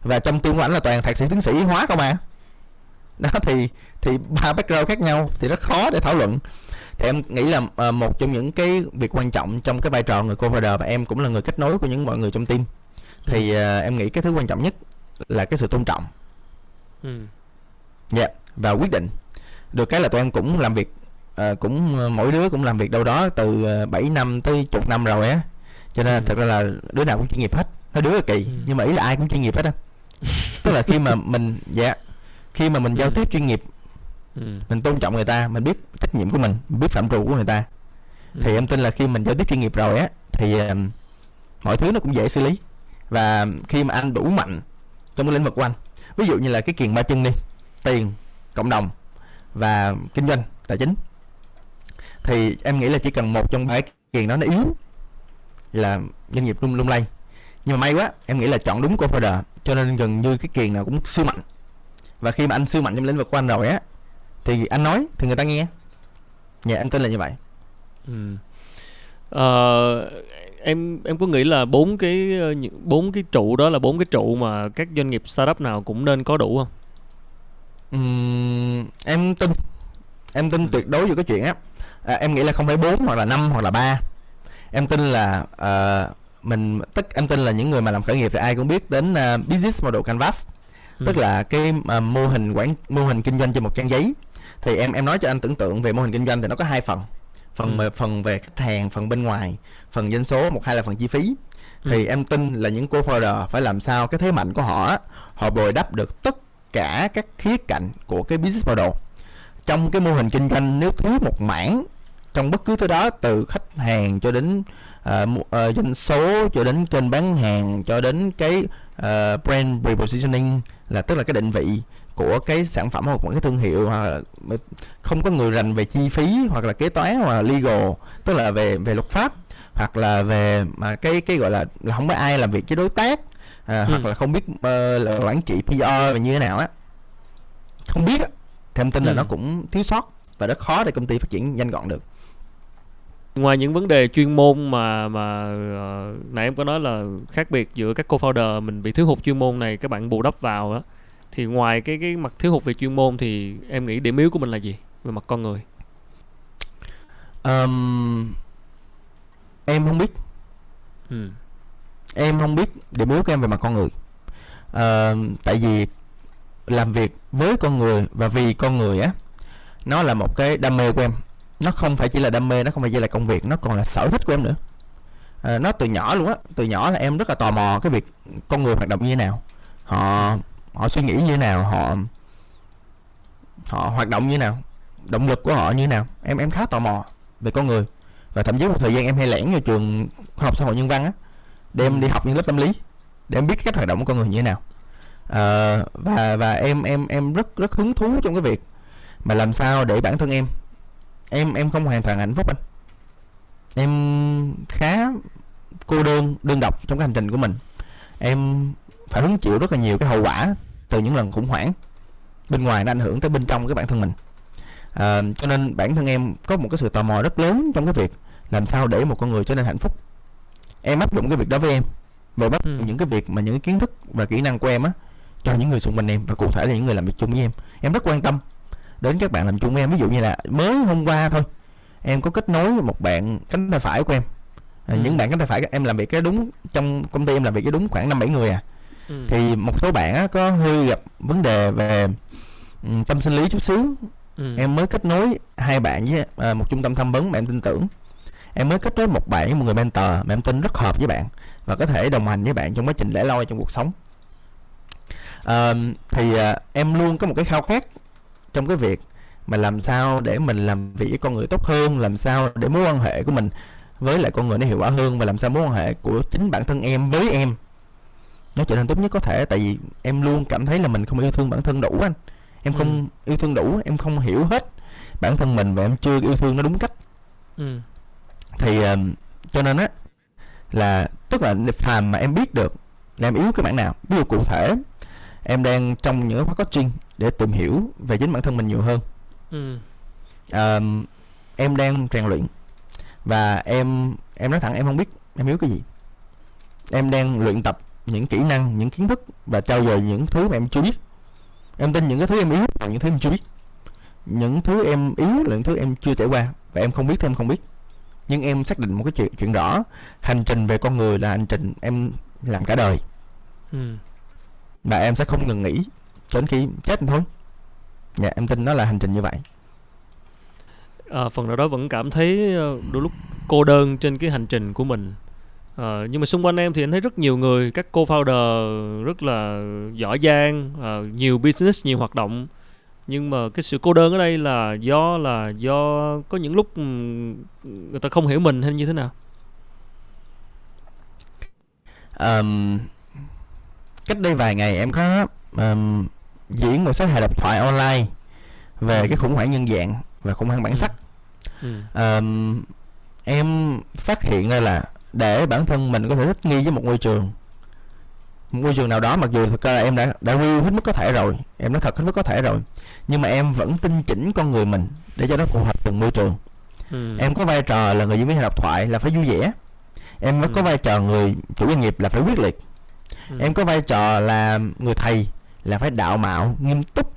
B: Và trong team của ảnh là toàn thạc sĩ tiến sĩ hóa không à. Đó thì thì ba background khác nhau thì rất khó để thảo luận thì em nghĩ là uh, một trong những cái việc quan trọng trong cái vai trò người co-founder và em cũng là người kết nối của những mọi người trong team thì uh, em nghĩ cái thứ quan trọng nhất là cái sự tôn trọng ừ. dạ và quyết định được cái là tụi em cũng làm việc uh, cũng uh, mỗi đứa cũng làm việc đâu đó từ uh, 7 năm tới chục năm rồi á cho nên
A: Ừ.
B: thật ra là đứa nào cũng chuyên nghiệp hết hơi đứa là kỳ
A: Ừ.
B: nhưng mà ý là ai cũng chuyên nghiệp hết á tức là khi mà [LAUGHS] mình dạ khi mà mình giao
A: Ừ.
B: tiếp chuyên nghiệp
A: ừ.
B: mình tôn trọng người ta mình biết trách nhiệm của mình mình biết phạm trù của người ta
A: Ừ.
B: thì em tin là khi mình giao tiếp chuyên nghiệp rồi á thì um, mọi thứ nó cũng dễ xử lý và khi mà anh đủ mạnh trong cái lĩnh vực của anh ví dụ như là cái kiền ba chân đi tiền cộng đồng và kinh doanh tài chính thì em nghĩ là chỉ cần một trong ba cái kiền đó nó yếu là doanh nghiệp lung lung lay nhưng mà may quá em nghĩ là chọn đúng co-founder cho nên gần như cái kiền nào cũng siêu mạnh và khi mà anh siêu mạnh trong lĩnh vực của anh rồi á thì anh nói thì người ta nghe. Dạ anh tin là như vậy.
A: Ừ. Ờ, em em có nghĩ là bốn cái ờ, những- bốn cái trụ đó là bốn cái trụ mà các doanh nghiệp startup nào cũng nên có đủ không?
B: Ừm, em tin. Em tin tuyệt đối vào cái chuyện á. À, em nghĩ là không phải bốn hoặc là năm hoặc là ba. Em tin là ờ, mình tất em tin là những người mà làm khởi nghiệp thì ai cũng biết đến ờ, business model canvas.
A: Ừ.
B: tức là cái ờ, mô hình quản mô hình kinh doanh trên một trang giấy thì em em nói cho anh tưởng tượng về mô hình kinh doanh thì nó có hai phần phần
A: Ừ.
B: phần về khách hàng phần bên ngoài phần doanh số một hai là phần chi phí thì
A: Ừ.
B: em tin là những co-founder phải làm sao cái thế mạnh của họ họ bồi đắp được tất cả các khía cạnh của cái business model trong cái mô hình kinh doanh nếu thiếu một mảng trong bất cứ thứ đó từ khách hàng cho đến mu- ờ, doanh số cho đến kênh bán hàng cho đến cái ờ, brand repositioning là tức là cái định vị của cái sản phẩm hoặc một cái thương hiệu hoặc là không có người rành về chi phí hoặc là kế toán hoặc là legal tức là về về luật pháp hoặc là về mà cái cái gọi là, là không có ai làm việc với đối tác à,
A: Ừ.
B: hoặc là không biết ờ, là quản trị PR và như thế nào á không biết á em tin là
A: Ừ.
B: nó cũng thiếu sót và rất khó để công ty phát triển nhanh gọn được
A: Ngoài những vấn đề chuyên môn mà mà ờ, nãy em có nói là khác biệt giữa các co-founder mình bị thiếu hụt chuyên môn này các bạn bù đắp vào á thì ngoài cái cái mặt thiếu hụt về chuyên môn thì em nghĩ điểm yếu của mình là gì về mặt con người?
B: Ờm, em không biết.
A: Ừ.
B: em không biết điểm yếu của em về mặt con người. Ờ, tại vì làm việc với con người và vì con người á nó là một cái đam mê của em. Nó không phải chỉ là đam mê nó không phải chỉ là công việc nó còn là sở thích của em nữa. Ờ, nó từ nhỏ luôn á từ nhỏ là em rất là tò mò cái việc con người hoạt động như thế nào. Họ họ suy nghĩ như thế nào họ họ hoạt động như thế nào động lực của họ như thế nào? Em em khá tò mò về con người. Và thậm chí một thời gian em hay lẻn vào trường khoa học xã hội nhân văn á để em
A: Ừ.
B: đi học những lớp tâm lý để em biết cách hoạt động của con người như thế nào. Ờ, và và em em em rất rất hứng thú trong cái việc mà làm sao để bản thân em em em không hoàn toàn hạnh phúc anh. Em khá cô đơn đơn độc trong cái hành trình của mình. Em phải hứng chịu rất là nhiều cái hậu quả từ những lần khủng hoảng bên ngoài nó ảnh hưởng tới bên trong cái bản thân mình. Ờ, cho nên bản thân em có một cái sự tò mò rất lớn trong cái việc làm sao để một con người trở nên hạnh phúc. Em áp dụng cái việc đó với em và dụng
A: Ừ.
B: những cái việc mà những cái kiến thức và kỹ năng của em á cho những người xung quanh em và cụ thể là những người làm việc chung với em. Em rất quan tâm đến các bạn làm chung với em. Ví dụ như là mới hôm qua thôi em có kết nối với một bạn cánh tay phải của em. À,
A: Ừ.
B: những bạn cánh tay phải em làm việc cái đúng trong công ty em làm việc cái đúng khoảng năm bảy người à
A: Ừ.
B: thì một số bạn á, có hơi gặp vấn đề về ừm, tâm sinh lý chút xíu
A: Ừ.
B: em mới kết nối hai bạn với à, một trung tâm tham vấn mà em tin tưởng em mới kết nối một bạn với một người mentor mà em tin rất hợp với bạn và có thể đồng hành với bạn trong quá trình lẻ loi trong cuộc sống Ờ, thì à, em luôn có một cái khao khát trong cái việc mà làm sao để mình làm việc với con người tốt hơn làm sao để mối quan hệ của mình với lại con người nó hiệu quả hơn và làm sao mối quan hệ của chính bản thân em với em nó trở nên tốt nhất có thể tại vì em luôn cảm thấy là mình không yêu thương bản thân đủ anh em không
A: Ừ.
B: yêu thương đủ em không hiểu hết bản thân mình và em chưa yêu thương nó đúng cách
A: Ừ.
B: thì ờm, cho nên á là tức là phàm mà em biết được là em yếu cái mảng nào ví dụ cụ thể em đang trong những khóa coaching để tìm hiểu về chính bản thân mình nhiều hơn
A: Ừ.
B: Ờm, em đang rèn luyện và em em nói thẳng em không biết em yếu cái gì em đang luyện tập những kỹ năng những kiến thức và trau dồi những thứ mà em chưa biết. Em tin những cái thứ em yếu là những thứ em chưa biết. Những thứ em yếu là những thứ em chưa trải qua và em không biết thì em không biết. Nhưng em xác định một cái chuyện chuyện rõ hành trình về con người là hành trình em làm cả đời.
A: Ừ.
B: và em sẽ không ngừng nghỉ cho đến khi chết thôi. Dạ em tin nó là hành trình như vậy.
A: À, phần nào đó vẫn cảm thấy ờ, đôi lúc cô đơn trên cái hành trình của mình à, nhưng mà xung quanh em thì anh thấy rất nhiều người các co-founder rất là giỏi giang à, nhiều business nhiều hoạt động. Nhưng mà cái sự cô đơn ở đây là do là do có những lúc người ta không hiểu mình hay như thế nào?
B: Um, cách đây vài ngày em có um, diễn một số hài độc thoại online về cái khủng hoảng nhân dạng và khủng hoảng bản sắc. Ừ. um, em phát hiện ra là để bản thân mình có thể thích nghi với một môi trường một môi trường nào đó mặc dù thực ra là em đã đã real hết mức có thể rồi em nói thật hết mức có thể rồi nhưng mà em vẫn tinh chỉnh con người mình để cho nó phù hợp từng môi trường ừ. em có vai trò là người diễn viên độc thoại là phải vui vẻ em ừ. có vai trò người chủ doanh nghiệp là phải quyết liệt ừ. em có vai trò là người thầy là phải đạo mạo nghiêm túc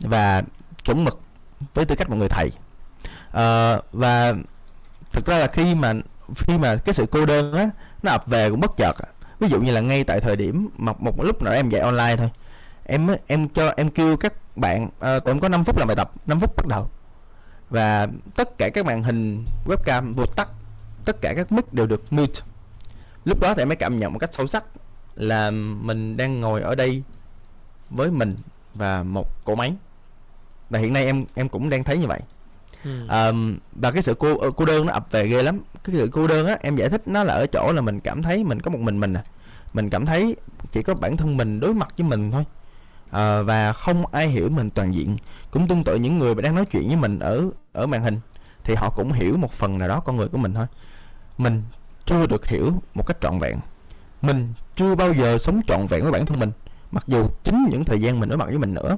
B: và chuẩn mực với tư cách một người thầy uh, và thực ra là khi mà khi mà cái sự cô đơn á, nó ập về cũng bất chợt ví dụ như là ngay tại thời điểm một một lúc nào em dạy online thôi, em em cho, em kêu các bạn ờ, tụi em có 5 phút làm bài tập 5 phút bắt đầu. Và tất cả các màn hình, webcam vụt tắt, tất cả các mic đều được mute. Lúc đó thì em mới cảm nhận một cách sâu sắc là mình đang ngồi ở đây với mình và một cỗ máy. Và hiện nay em em cũng đang thấy như vậy ừ. um, và cái sự cô ờ, cô đơn nó ập về ghê lắm. Cái sự cô đơn á em giải thích nó là ở chỗ là mình cảm thấy mình có một mình mình à. Mình cảm thấy chỉ có bản thân mình đối mặt với mình thôi. À, và không ai hiểu mình toàn diện. Cũng tương tự những người mà đang nói chuyện với mình ở ở màn hình thì họ cũng hiểu một phần nào đó con người của mình thôi. Mình chưa được hiểu một cách trọn vẹn. Mình chưa bao giờ sống trọn vẹn với bản thân mình mặc dù chính những thời gian mình đối mặt với mình nữa.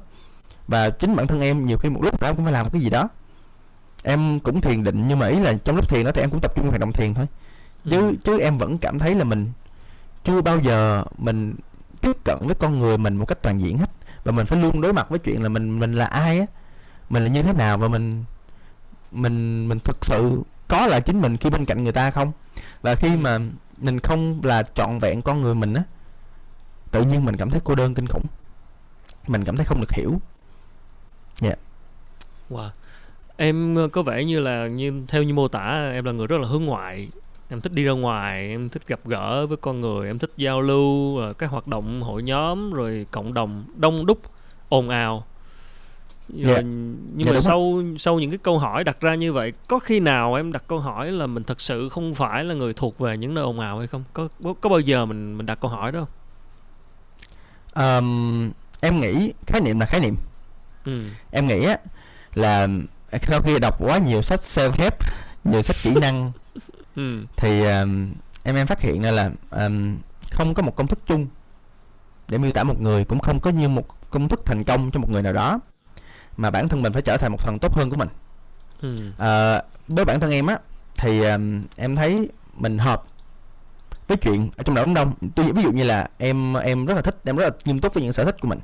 B: Và chính bản thân em nhiều khi một lúc đó cũng phải làm cái gì đó em cũng thiền định nhưng mà ý là trong lúc thiền đó thì em cũng tập trung vào hoạt động thiền thôi. Chứ ừ. chứ em vẫn cảm thấy là mình chưa bao giờ mình tiếp cận với con người mình một cách toàn diện hết. Và mình phải luôn đối mặt với chuyện là mình mình là ai á mình là như thế nào và mình mình mình thực sự có là chính mình khi bên cạnh người ta không? Và khi mà mình không là trọn vẹn con người mình á tự nhiên mình cảm thấy cô đơn kinh khủng. Mình cảm thấy không được hiểu. Dạ. Yeah.
A: wow em ờ, có vẻ như là như theo như mô tả em là người rất là hướng ngoại em thích đi ra ngoài em thích gặp gỡ với con người em thích giao lưu ờ, các hoạt động hội nhóm rồi cộng đồng đông đúc ồn ào yeah. Dạ. nhưng yeah, dạ, mà sau rồi. sau những cái câu hỏi đặt ra như vậy có khi nào em đặt câu hỏi là mình thật sự không phải là người thuộc về những nơi ồn ào hay không có có bao giờ mình mình đặt câu hỏi đó không
B: um, em nghĩ khái niệm là khái niệm ừ. em nghĩ á là sau khi đọc quá nhiều sách self help nhiều sách kỹ năng [LAUGHS] ừ. thì um, em em phát hiện ra là um, không có một công thức chung. Để miêu tả một người cũng không có như một công thức thành công cho một người nào đó. Mà bản thân mình phải trở thành một phần tốt hơn của mình. Ừ. à, với bản thân em á thì um, em thấy mình hợp với chuyện ở trong đảo đông. Tôi ví dụ như là em em rất là thích em rất là nghiêm túc với những sở thích của mình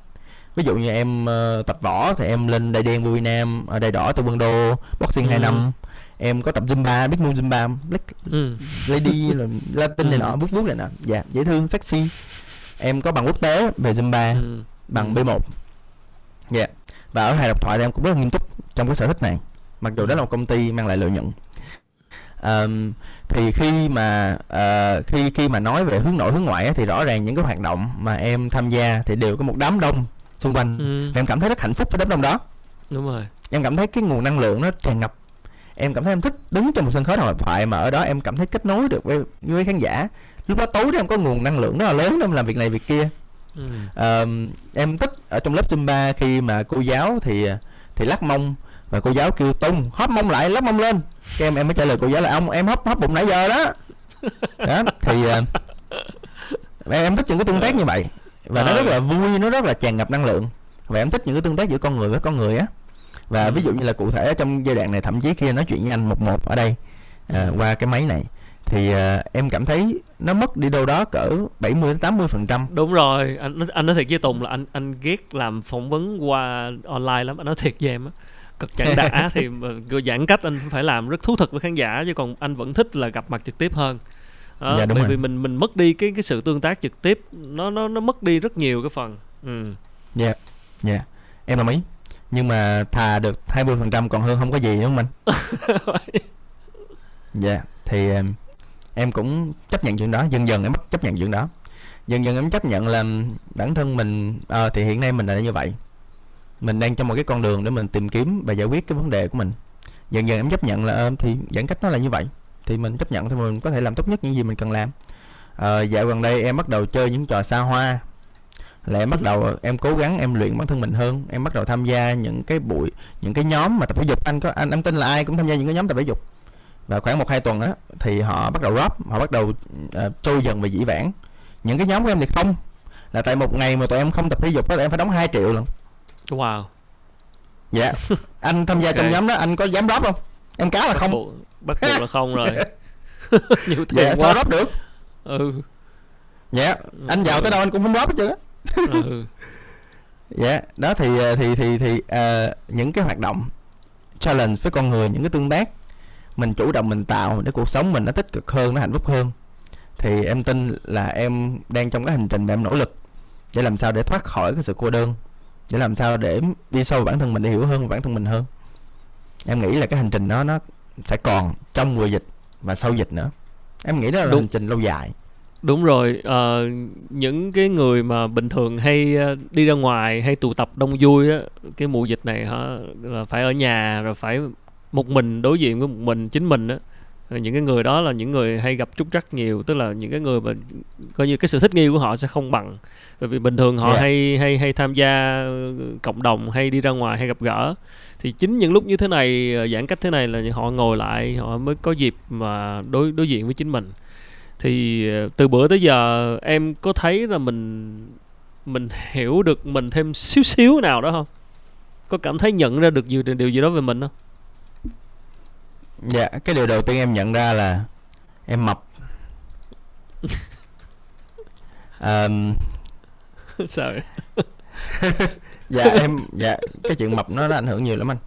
B: ví dụ như em uh, tập võ thì em lên đai đen vui nam ở đai đỏ tại quân đô boxing ừ. 2 năm em có tập zumba biết môn zumba black ừ. lady là latin này ừ. nọ vuốt vuốt này nọ dạ dễ thương sexy em có bằng quốc tế về zumba ừ. bằng b 1 dạ yeah. và ở hai độc thoại thì em cũng rất là nghiêm túc trong cái sở thích này mặc dù đó là một công ty mang lại lợi nhuận um, thì khi mà uh, khi khi mà nói về hướng nội hướng ngoại thì rõ ràng những cái hoạt động mà em tham gia thì đều có một đám đông xung quanh. Ừ. và em cảm thấy rất hạnh phúc với đám đông đó.
A: Đúng rồi.
B: Em cảm thấy cái nguồn năng lượng nó tràn ngập. Em cảm thấy em thích đứng trong một sân khấu hội thoại mà ở đó em cảm thấy kết nối được với, với khán giả. Lúc đó tối đó em có nguồn năng lượng rất là lớn để em làm việc này việc kia. Ừ. uh, em thích ở trong lớp zumba khi mà cô giáo thì thì lắc mông và cô giáo kêu tung hóp mông lại lắc mông lên. Cái em em mới trả lời cô giáo là ông em hấp hấp bụng nãy giờ đó. [LAUGHS] Đó thì uh, em, em thích những cái tương tác như vậy và nó rất là vui nó rất là tràn ngập năng lượng. Và em thích những cái tương tác giữa con người với con người á. Và ừ. ví dụ như là cụ thể trong giai đoạn này thậm chí khi nói chuyện với anh một một ở đây à, qua cái máy này thì à, em cảm thấy nó mất đi đâu đó cỡ 70 đến 80 phần trăm.
A: Đúng rồi. Anh anh nói thiệt với Tùng là anh anh ghét làm phỏng vấn qua online lắm. Anh nói thiệt với em á. Cực chẳng đã [LAUGHS] thì giãn cách anh phải làm rất thú thực với khán giả chứ còn anh vẫn thích là gặp mặt trực tiếp hơn đó, dạ, đúng bởi rồi. vì mình mình mất đi cái cái sự tương tác trực tiếp nó nó nó mất đi rất nhiều cái phần.
B: Ừ. Dạ yeah. dạ. Yeah em đồng ý. Nhưng mà thà được 20% còn hơn không có gì đúng không anh? [LAUGHS] Dạ thì um, em cũng chấp nhận chuyện đó. Dần dần em bắt chấp nhận chuyện đó. Dần dần em chấp nhận là bản thân mình ờ thì hiện nay mình là như vậy. Mình đang trong một cái con đường để mình tìm kiếm và giải quyết cái vấn đề của mình. Dần dần em chấp nhận là ờ, thì giãn cách nó là như vậy thì mình chấp nhận thì mình có thể làm tốt nhất những gì mình cần làm. Ờ, dạo gần đây em bắt đầu chơi những trò xa hoa là em bắt đầu em cố gắng em luyện bản thân mình hơn. Em bắt đầu tham gia những cái buổi những cái nhóm mà tập thể dục. Anh có anh em tin là ai cũng tham gia những cái nhóm tập thể dục. Và khoảng một hai tuần á thì họ bắt đầu drop họ bắt đầu uh, trôi dần về dĩ vãng. Những cái nhóm của em thì không là tại một ngày mà tụi em không tập thể dục đó là em phải đóng 2 triệu lần.
A: Wow.
B: Dạ. [LAUGHS] Anh tham gia
A: Ok.
B: trong nhóm đó anh có dám drop không em cáo là
A: bắt
B: không.
A: buộc, bắt buộc là không rồi. [LAUGHS] [LAUGHS] Nhiều tiền
B: dạ sao
A: quá.
B: drop được?
A: Ừ.
B: Dạ anh vào tới đâu anh cũng không drop hết trơn á.
A: Ừ. [LAUGHS]
B: Dạ đó thì ờ, thì thì thì ờ, những cái hoạt động challenge với con người những cái tương tác mình chủ động mình tạo để cuộc sống mình nó tích cực hơn nó hạnh phúc hơn. Thì em tin là em đang trong cái hành trình mà em nỗ lực để làm sao để thoát khỏi cái sự cô đơn để làm sao để đi sâu bản thân mình để hiểu hơn bản thân mình hơn em nghĩ là cái hành trình đó nó sẽ còn trong mùa dịch và sau dịch nữa em nghĩ đó là
A: Đúng.
B: hành trình lâu dài
A: Đúng rồi, ờ, những cái người mà bình thường hay ờ, đi ra ngoài hay tụ tập đông vui á, cái mùa dịch này hả là phải ở nhà rồi phải một mình đối diện với một mình chính mình á. Những cái người đó là những người hay gặp trúc trắc nhiều, tức là những cái người mà coi như cái sự thích nghi của họ sẽ không bằng. Bởi vì bình thường họ
B: Dạ.
A: hay hay hay tham gia cộng đồng hay đi ra ngoài hay gặp gỡ. Thì chính những lúc như thế này ờ, giãn cách thế này là họ ngồi lại họ mới có dịp mà đối đối diện với chính mình. Thì ờ, từ bữa tới giờ em có thấy là mình mình hiểu được mình thêm xíu xíu nào đó không? Có cảm thấy nhận ra được điều, điều gì đó về mình không?
B: Dạ cái điều đầu tiên em nhận ra là em mập. [LAUGHS] Ờm,
A: sao vậy? [LAUGHS]
B: dạ em dạ cái chuyện mập nó, nó ảnh hưởng nhiều lắm anh.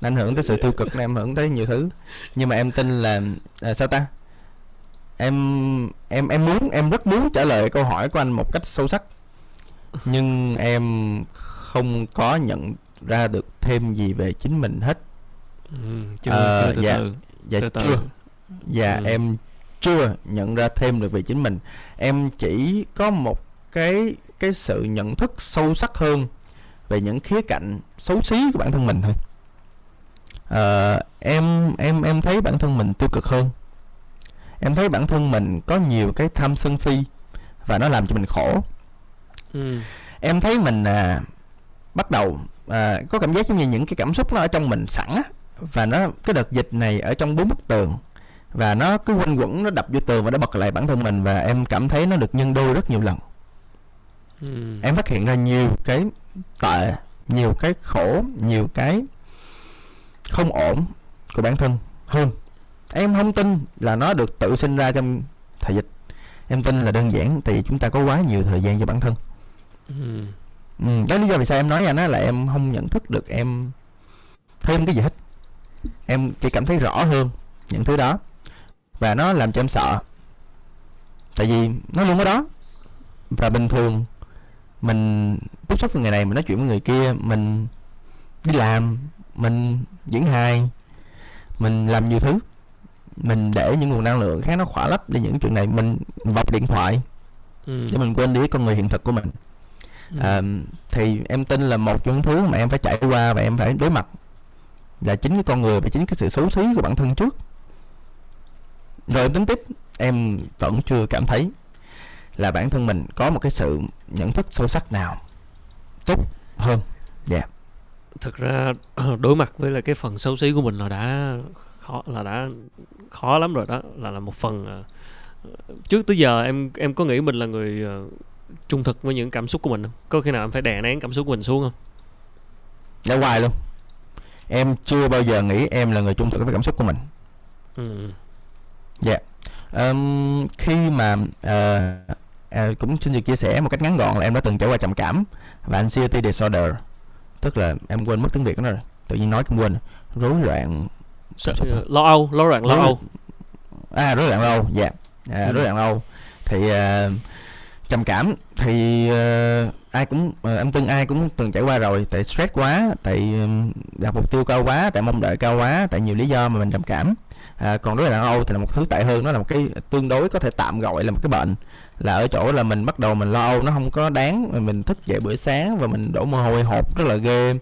B: Nó ảnh hưởng tới sự tiêu cực nó ảnh hưởng tới nhiều thứ. Nhưng mà em tin là à, sao ta? Em em em muốn em rất muốn trả lời câu hỏi của anh một cách sâu sắc. Nhưng em không có nhận ra được thêm gì về chính mình hết.
A: Ừ, chưa,
B: Ờ,
A: chưa từ
B: dạ.
A: từ.
B: dạ
A: từ từ.
B: chưa. Dạ
A: Ừ.
B: em chưa nhận ra thêm được về chính mình. Em chỉ có một cái cái sự nhận thức sâu sắc hơn về những khía cạnh xấu xí của bản thân mình thôi. Ờ, em em em thấy bản thân mình tiêu cực hơn. Em thấy bản thân mình có nhiều cái tham sân si và nó làm cho mình khổ.
A: Ừ.
B: em thấy mình à, bắt đầu à, có cảm giác giống như những cái cảm xúc nó ở trong mình sẵn á và nó cái đợt dịch này ở trong bốn bức tường và nó cứ quanh quẩn nó đập vô tường và nó bật lại bản thân mình và em cảm thấy nó được nhân đôi rất nhiều lần
A: Ừ.
B: em phát hiện ra nhiều cái tệ nhiều cái khổ nhiều cái không ổn của bản thân hơn. Em không tin là nó được tự sinh ra trong thời dịch. Em tin là đơn giản thì chúng ta có quá nhiều thời gian cho bản thân.
A: Ừ.
B: Ừ, đó lý do vì sao em nói anh á là em không nhận thức được em thêm cái gì hết. Em chỉ cảm thấy rõ hơn những thứ đó và nó làm cho em sợ. Tại vì nó luôn ở đó và bình thường mình tiếp xúc với người này mình nói chuyện với người kia mình đi làm mình diễn hài mình làm nhiều thứ mình để những nguồn năng lượng khác nó khỏa lấp đi những chuyện này mình vọc điện thoại
A: Ừ.
B: để mình quên đi con người hiện thực của mình
A: Ừ.
B: à, thì em tin là một trong những thứ mà em phải trải qua và em phải đối mặt là chính cái con người và chính cái sự xấu xí của bản thân trước rồi em tính tiếp em vẫn chưa cảm thấy là bản thân mình có một cái sự nhận thức sâu sắc nào tốt hơn.
A: Thực ra [CLEARS THROAT] đối mặt với lại cái phần xấu xí của mình là đã khó là đã khó lắm rồi đó là là một phần ờ, trước tới giờ em em có nghĩ mình là người ờ, trung thực với những cảm xúc của mình không? Có khi nào em phải đè nén cảm xúc của mình xuống không?
B: Đã hoài luôn. Em chưa bao giờ nghĩ em là người trung thực với cảm xúc của mình.
A: Ừ.
B: Ờm, khi mà ờ, ờ, cũng xin được chia sẻ một cách ngắn gọn là em đã từng trải qua trầm cảm và anxiety disorder. Tức là em quên mất tiếng việt đó rồi. Tự nhiên nói cũng quên. Rối loạn.
A: Lo âu lo loạn lo
B: Rối-
A: âu.
B: à rối loạn lo âu dạ. À,
A: Ừ.
B: rối loạn lo âu. Thì ờ, trầm cảm thì ờ, ai cũng uh, em tin ai cũng từng trải qua rồi. Tại stress quá tại um, đặt mục tiêu cao quá tại mong đợi cao quá tại nhiều lý do mà mình trầm cảm. À, còn đối với đàn âu thì là một thứ tệ hơn. Nó là một cái tương đối có thể tạm gọi là một cái bệnh là ở chỗ là mình bắt đầu mình lo âu nó không có đáng mình thức dậy bữa sáng và mình đổ mồ hôi hột rất là ghê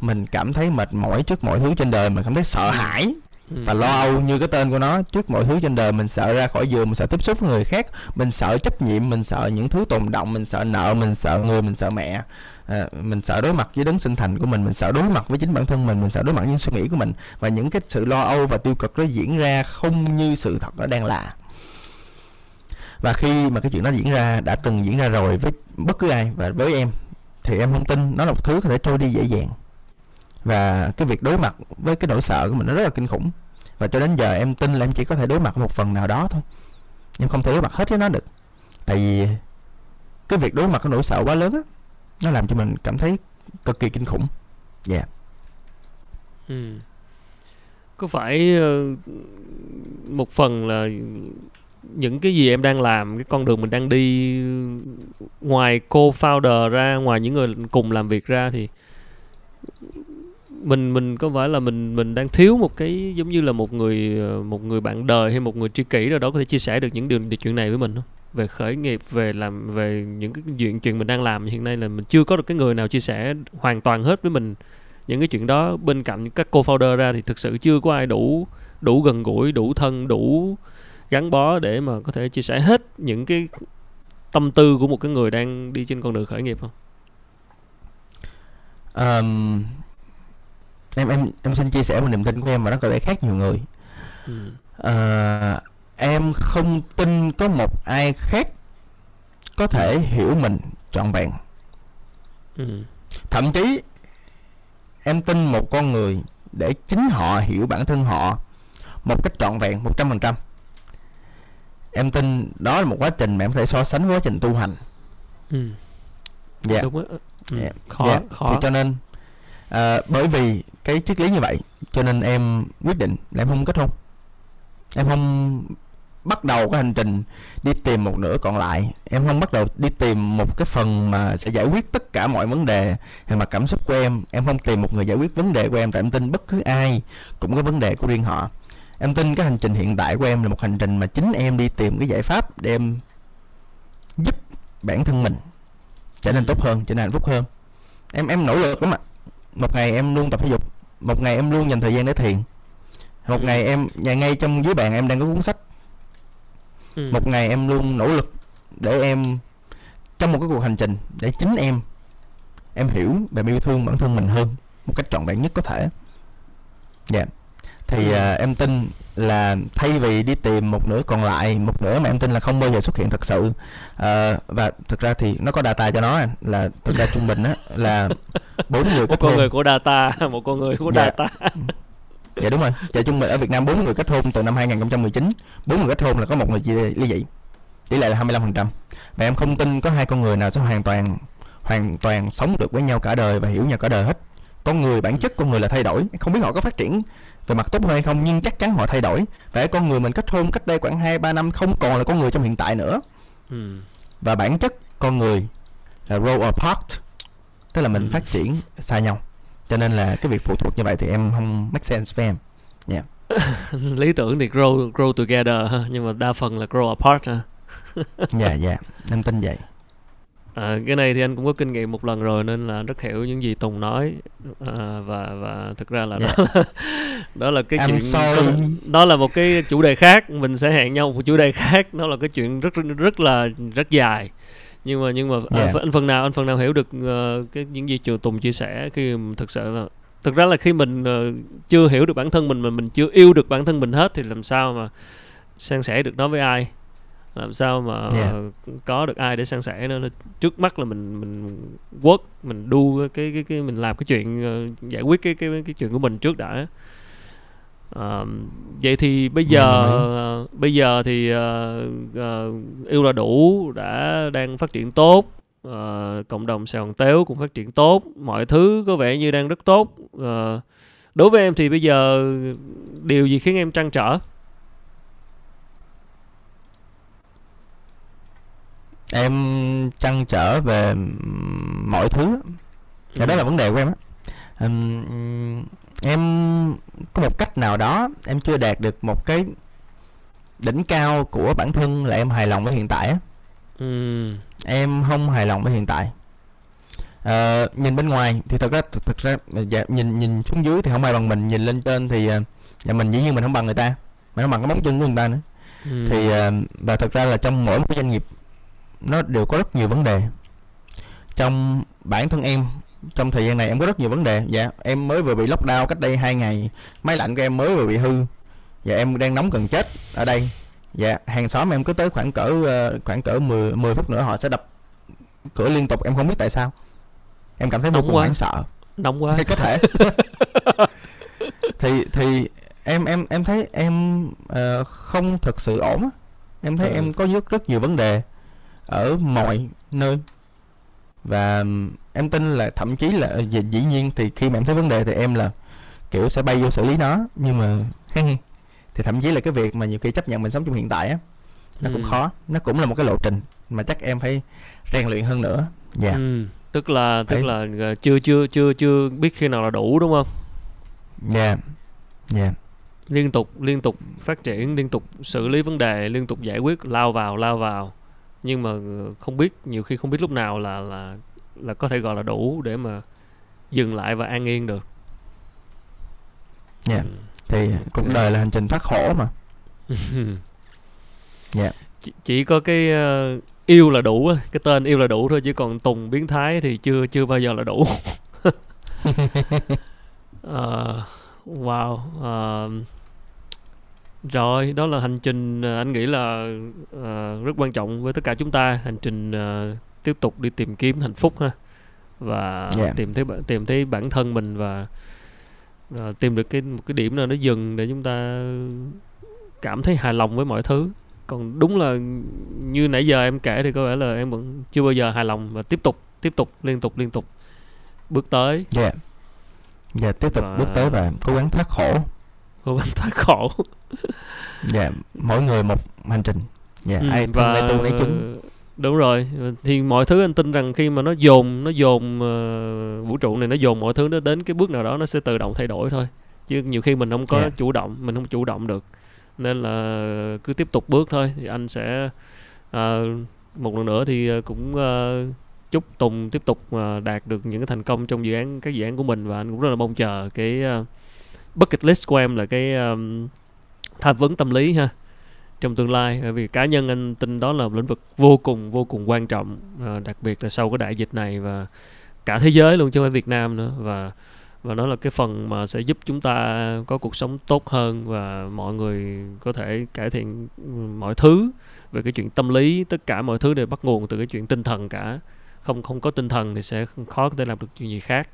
B: mình cảm thấy mệt mỏi trước mọi thứ trên đời mình cảm thấy sợ hãi ừ. và lo âu như cái tên của nó trước mọi thứ trên đời mình sợ ra khỏi giường mình sợ tiếp xúc với người khác mình sợ trách nhiệm mình sợ những thứ tồn động mình sợ nợ mình sợ người mình sợ mẹ à, mình sợ đối mặt với đấng sinh thành của mình mình sợ đối mặt với chính bản thân mình mình sợ đối mặt với những suy nghĩ của mình và những cái sự lo âu và tiêu cực nó diễn ra không như sự thật nó đang là và khi mà cái chuyện đó diễn ra, đã từng diễn ra rồi với bất cứ ai và với em, thì em không tin nó là một thứ có thể trôi đi dễ dàng. Và cái việc đối mặt với cái nỗi sợ của mình nó rất là kinh khủng. Và cho đến giờ em tin là em chỉ có thể đối mặt một phần nào đó thôi. Em không thể đối mặt hết với nó được. Tại vì cái việc đối mặt cái nỗi sợ quá lớn á, nó làm cho mình cảm thấy cực kỳ kinh khủng. Dạ. Yeah.
A: ừ. có phải ờ, một phần là những cái gì em đang làm, cái con đường mình đang đi, ngoài cô founder ra, ngoài những người cùng làm việc ra thì mình mình có phải là mình mình đang thiếu một cái giống như là một người một người bạn đời hay một người tri kỷ nào đó có thể chia sẻ được những điều chuyện này với mình không? Về khởi nghiệp, về làm, về những cái chuyện chuyện mình đang làm, hiện nay là mình chưa có được cái người nào chia sẻ hoàn toàn hết với mình những cái chuyện đó. Bên cạnh các co-founder ra thì thực sự chưa có ai đủ đủ gần gũi, đủ thân, đủ gắn bó để mà có thể chia sẻ hết những cái tâm tư của một cái người đang đi trên con đường khởi nghiệp không
B: um, em em em xin chia sẻ một niềm tin của em mà nó có thể khác nhiều người ừ. uh, em không tin có một ai khác có thể hiểu mình trọn vẹn ừ. thậm chí em tin một con người để chính họ hiểu bản thân họ một cách trọn vẹn một trăm phần trăm em tin đó là một quá trình mà em có thể so sánh với quá trình tu hành ừ. dạ Đúng ừ. yeah. khó yeah. khó thì cho nên uh, bởi vì cái triết lý như vậy cho nên em quyết định là em không kết hôn em không bắt đầu cái hành trình đi tìm một nửa còn lại em không bắt đầu đi tìm một cái phần mà sẽ giải quyết tất cả mọi vấn đề hay mà cảm xúc của em em không tìm một người giải quyết vấn đề của em tại em tin bất cứ ai cũng có vấn đề của riêng họ em tin cái hành trình hiện tại của em là một hành trình mà chính em đi tìm cái giải pháp để em giúp bản thân mình trở nên tốt hơn trở nên hạnh phúc hơn. Em em nỗ lực lắm ạ. Một ngày em luôn tập thể dục một ngày em luôn dành thời gian để thiền một ngày em nhà ngay trong dưới bàn em đang có cuốn sách. Ừ. một ngày em luôn nỗ lực để em trong một cái cuộc hành trình để chính em em hiểu và yêu thương bản thân mình hơn một cách trọn vẹn nhất có thể. Dạ. yeah thì uh, em tin là thay vì đi tìm một nửa còn lại một nửa mà em tin là không bao giờ xuất hiện thật sự. Uh, và thực ra thì nó có data cho nó là thực ra trung bình á là [LAUGHS] bốn người
A: một con người của data [LAUGHS] một con người của dạ. data.
B: Dạ đúng rồi. Chạy trung bình ở Việt Nam bốn người kết hôn từ năm 2019 bốn người kết hôn là có một người chia ly dị tỷ lệ là 25% và em không tin có hai con người nào sẽ hoàn toàn hoàn toàn sống được với nhau cả đời và hiểu nhau cả đời hết. Con người bản chất con người là thay đổi không biết họ có phát triển về mặt tốt hơn hay không nhưng chắc chắn họ thay đổi. Và con người mình kết hôn cách đây khoảng hai ba năm không còn là con người trong hiện tại nữa. Ừ. và bản chất con người là grow apart tức là mình ừ. phát triển xa nhau. Cho nên là cái việc phụ thuộc như vậy thì em không make sense với em. Yeah. [LAUGHS]
A: lý tưởng thì grow grow together nhưng mà đa phần là grow apart ha.
B: Dạ dạ. Em tin vậy.
A: À, cái này thì anh cũng có kinh nghiệm một lần rồi nên là rất hiểu những gì Tùng nói. À, và và thực ra là yeah. đó là đó là cái I'm chuyện sorry. đó là một cái chủ đề khác mình sẽ hẹn nhau một chủ đề khác nó là cái chuyện rất rất là rất dài nhưng mà nhưng mà yeah. anh, phần nào anh phần nào hiểu được uh, cái những gì trường Tùng chia sẻ khi thực sự là thực ra là khi mình uh, chưa hiểu được bản thân mình mà mình chưa yêu được bản thân mình hết thì làm sao mà san sẻ được nó với ai làm sao mà yeah. có được ai để san sẻ nó trước mắt là mình mình work mình đu cái cái cái mình làm cái chuyện uh, giải quyết cái cái cái chuyện của mình trước đã uh, vậy thì bây giờ uh, bây giờ thì uh, uh, yêu là đủ đã đang phát triển tốt uh, cộng đồng sài gòn téo cũng phát triển tốt mọi thứ có vẻ như đang rất tốt. Uh, đối với em thì bây giờ điều gì khiến em trăn trở?
B: Em trăn trở về mọi thứ. Và đó là vấn đề của em á em có một cách nào đó em chưa đạt được một cái đỉnh cao của bản thân là em hài lòng với hiện tại á
A: ừ.
B: em không hài lòng với hiện tại Ờ, nhìn bên ngoài thì thật ra thực ra dạ, nhìn nhìn xuống dưới thì không ai bằng mình nhìn lên trên thì ờ, dạ, mình dĩ nhiên mình không bằng người ta mình không bằng cái móng chân của người ta nữa
A: Ừ.
B: thì ờ, và thực ra là trong mỗi một cái doanh nghiệp nó đều có rất nhiều vấn đề trong bản thân em trong thời gian này em có rất nhiều vấn đề. Dạ em mới vừa bị lockdown cách đây hai ngày. Máy lạnh của em mới vừa bị hư. Dạ em đang nóng gần chết ở đây. Dạ hàng xóm em cứ tới khoảng cỡ ờ, khoảng cỡ 10 10 phút nữa họ sẽ đập cửa liên tục. Em không biết tại sao. Em cảm thấy vô cùng hoảng sợ.
A: Nóng quá.
B: Hay [LAUGHS] có thể. [LAUGHS] Thì thì em em em thấy em ờ, không thực sự ổn á. Em thấy
A: Ừ.
B: em có rất rất nhiều vấn đề ở mọi nơi. Và em tin là thậm chí là ờ, dĩ, nhiên thì khi mà em thấy vấn đề thì em là kiểu sẽ bay vô xử lý nó. Nhưng mà thì thậm chí là cái việc mà nhiều khi chấp nhận mình sống trong hiện tại á nó cũng
A: Ừ.
B: khó. Nó cũng là một cái lộ trình mà chắc em phải rèn luyện hơn nữa. Dạ.
A: Ừ. tức là tức
B: Đấy.
A: là ờ, chưa chưa chưa chưa biết khi nào là đủ đúng không?
B: Dạ. Dạ.
A: Liên tục liên tục phát triển liên tục xử lý vấn đề liên tục giải quyết lao vào lao vào. Nhưng mà ờ, không biết nhiều khi không biết lúc nào là là là có thể gọi là đủ để mà dừng lại và an yên được
B: dạ thì cuộc đời là hành trình thoát khổ mà
A: Ừ. [LAUGHS]
B: Dạ.
A: chỉ, chỉ có cái ờ, yêu là đủ cái tên yêu là đủ thôi chứ còn tùng biến thái thì chưa chưa bao giờ là đủ [LAUGHS] Ờ, wow ờ, rồi đó là hành trình ờ, anh nghĩ là ờ, rất quan trọng với tất cả chúng ta hành trình ờ, tiếp tục đi tìm kiếm hạnh phúc ha. Và
B: Dạ.
A: tìm thấy tìm thấy bản thân mình và ờ, tìm được cái một cái điểm nào nó dừng để chúng ta cảm thấy hài lòng với mọi thứ. Còn đúng là như nãy giờ em kể thì có vẻ là em vẫn chưa bao giờ hài lòng và tiếp tục tiếp tục liên tục liên tục bước tới.
B: Dạ dạ tiếp tục
A: Và-
B: bước tới và cố gắng thoát khổ.
A: Cố gắng thoát khổ.
B: Dạ mỗi người một hành trình. Dạ
A: Ừ,
B: ai thân ai tu lấy chứng
A: đúng rồi thì mọi thứ anh tin rằng khi mà nó dồn nó dồn ờ, vũ trụ này nó dồn mọi thứ nó đến cái bước nào đó nó sẽ tự động thay đổi thôi. Chứ nhiều khi mình không có
B: Dạ.
A: chủ động mình không chủ động được. Nên là cứ tiếp tục bước thôi thì anh sẽ ờ, một lần nữa thì ờ, cũng ờ, chúc Tùng tiếp tục ờ, đạt được những cái thành công trong dự án các dự án của mình. Và anh cũng rất là mong chờ cái ờ, bucket list của em là cái um, tham vấn tâm lý ha trong tương lai bởi vì cá nhân anh tin đó là một lĩnh vực vô cùng vô cùng quan trọng à, đặc biệt là sau cái đại dịch này và cả thế giới luôn chứ không phải Việt Nam nữa. Và và nó là cái phần mà sẽ giúp chúng ta có cuộc sống tốt hơn và mọi người có thể cải thiện mọi thứ về cái chuyện tâm lý. Tất cả mọi thứ đều bắt nguồn từ cái chuyện tinh thần cả. Không không có tinh thần thì sẽ khó có thể làm được chuyện gì khác.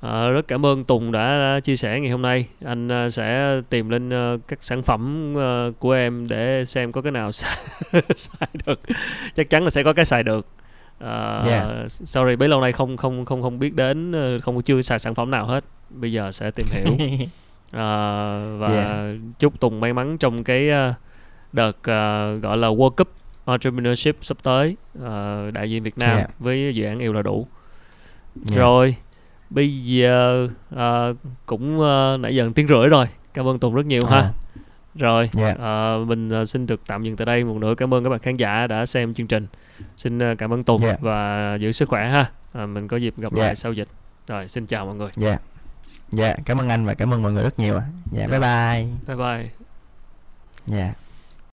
A: À, rất cảm ơn Tùng đã, đã chia sẻ ngày hôm nay. Anh à, sẽ tìm lên à, các sản phẩm à, của em để xem có cái nào [LAUGHS] xài, được. Chắc chắn là sẽ có cái xài được. À,
B: Yeah.
A: Sorry, bấy lâu nay không không không không biết đến, ờ, không chưa xài sản phẩm nào hết. Bây giờ sẽ tìm hiểu. À, [LAUGHS] và
B: Yeah.
A: chúc Tùng may mắn trong cái à, đợt à, gọi là World Cup Entrepreneurship sắp tới à, đại diện Việt Nam
B: Yeah.
A: với dự án yêu là đủ.
B: Dạ.
A: Rồi, bây giờ à, cũng à, nãy giờ tiếng rưỡi rồi. Cảm ơn Tùng rất nhiều ha.
B: Ờ,
A: Rồi,
B: Dạ.
A: à, mình à, xin được tạm dừng tại đây. Một nữa cảm ơn các bạn khán giả đã xem chương trình. Xin à, cảm ơn Tùng
B: Dạ.
A: và giữ sức khỏe ha. À, mình có dịp gặp
B: Dạ.
A: lại sau dịch. Rồi, xin chào mọi người.
B: dạ dạ cảm ơn anh và cảm ơn mọi người rất nhiều ạ. dạ
A: Dạ.
B: bye bye
A: Bye bye.
B: dạ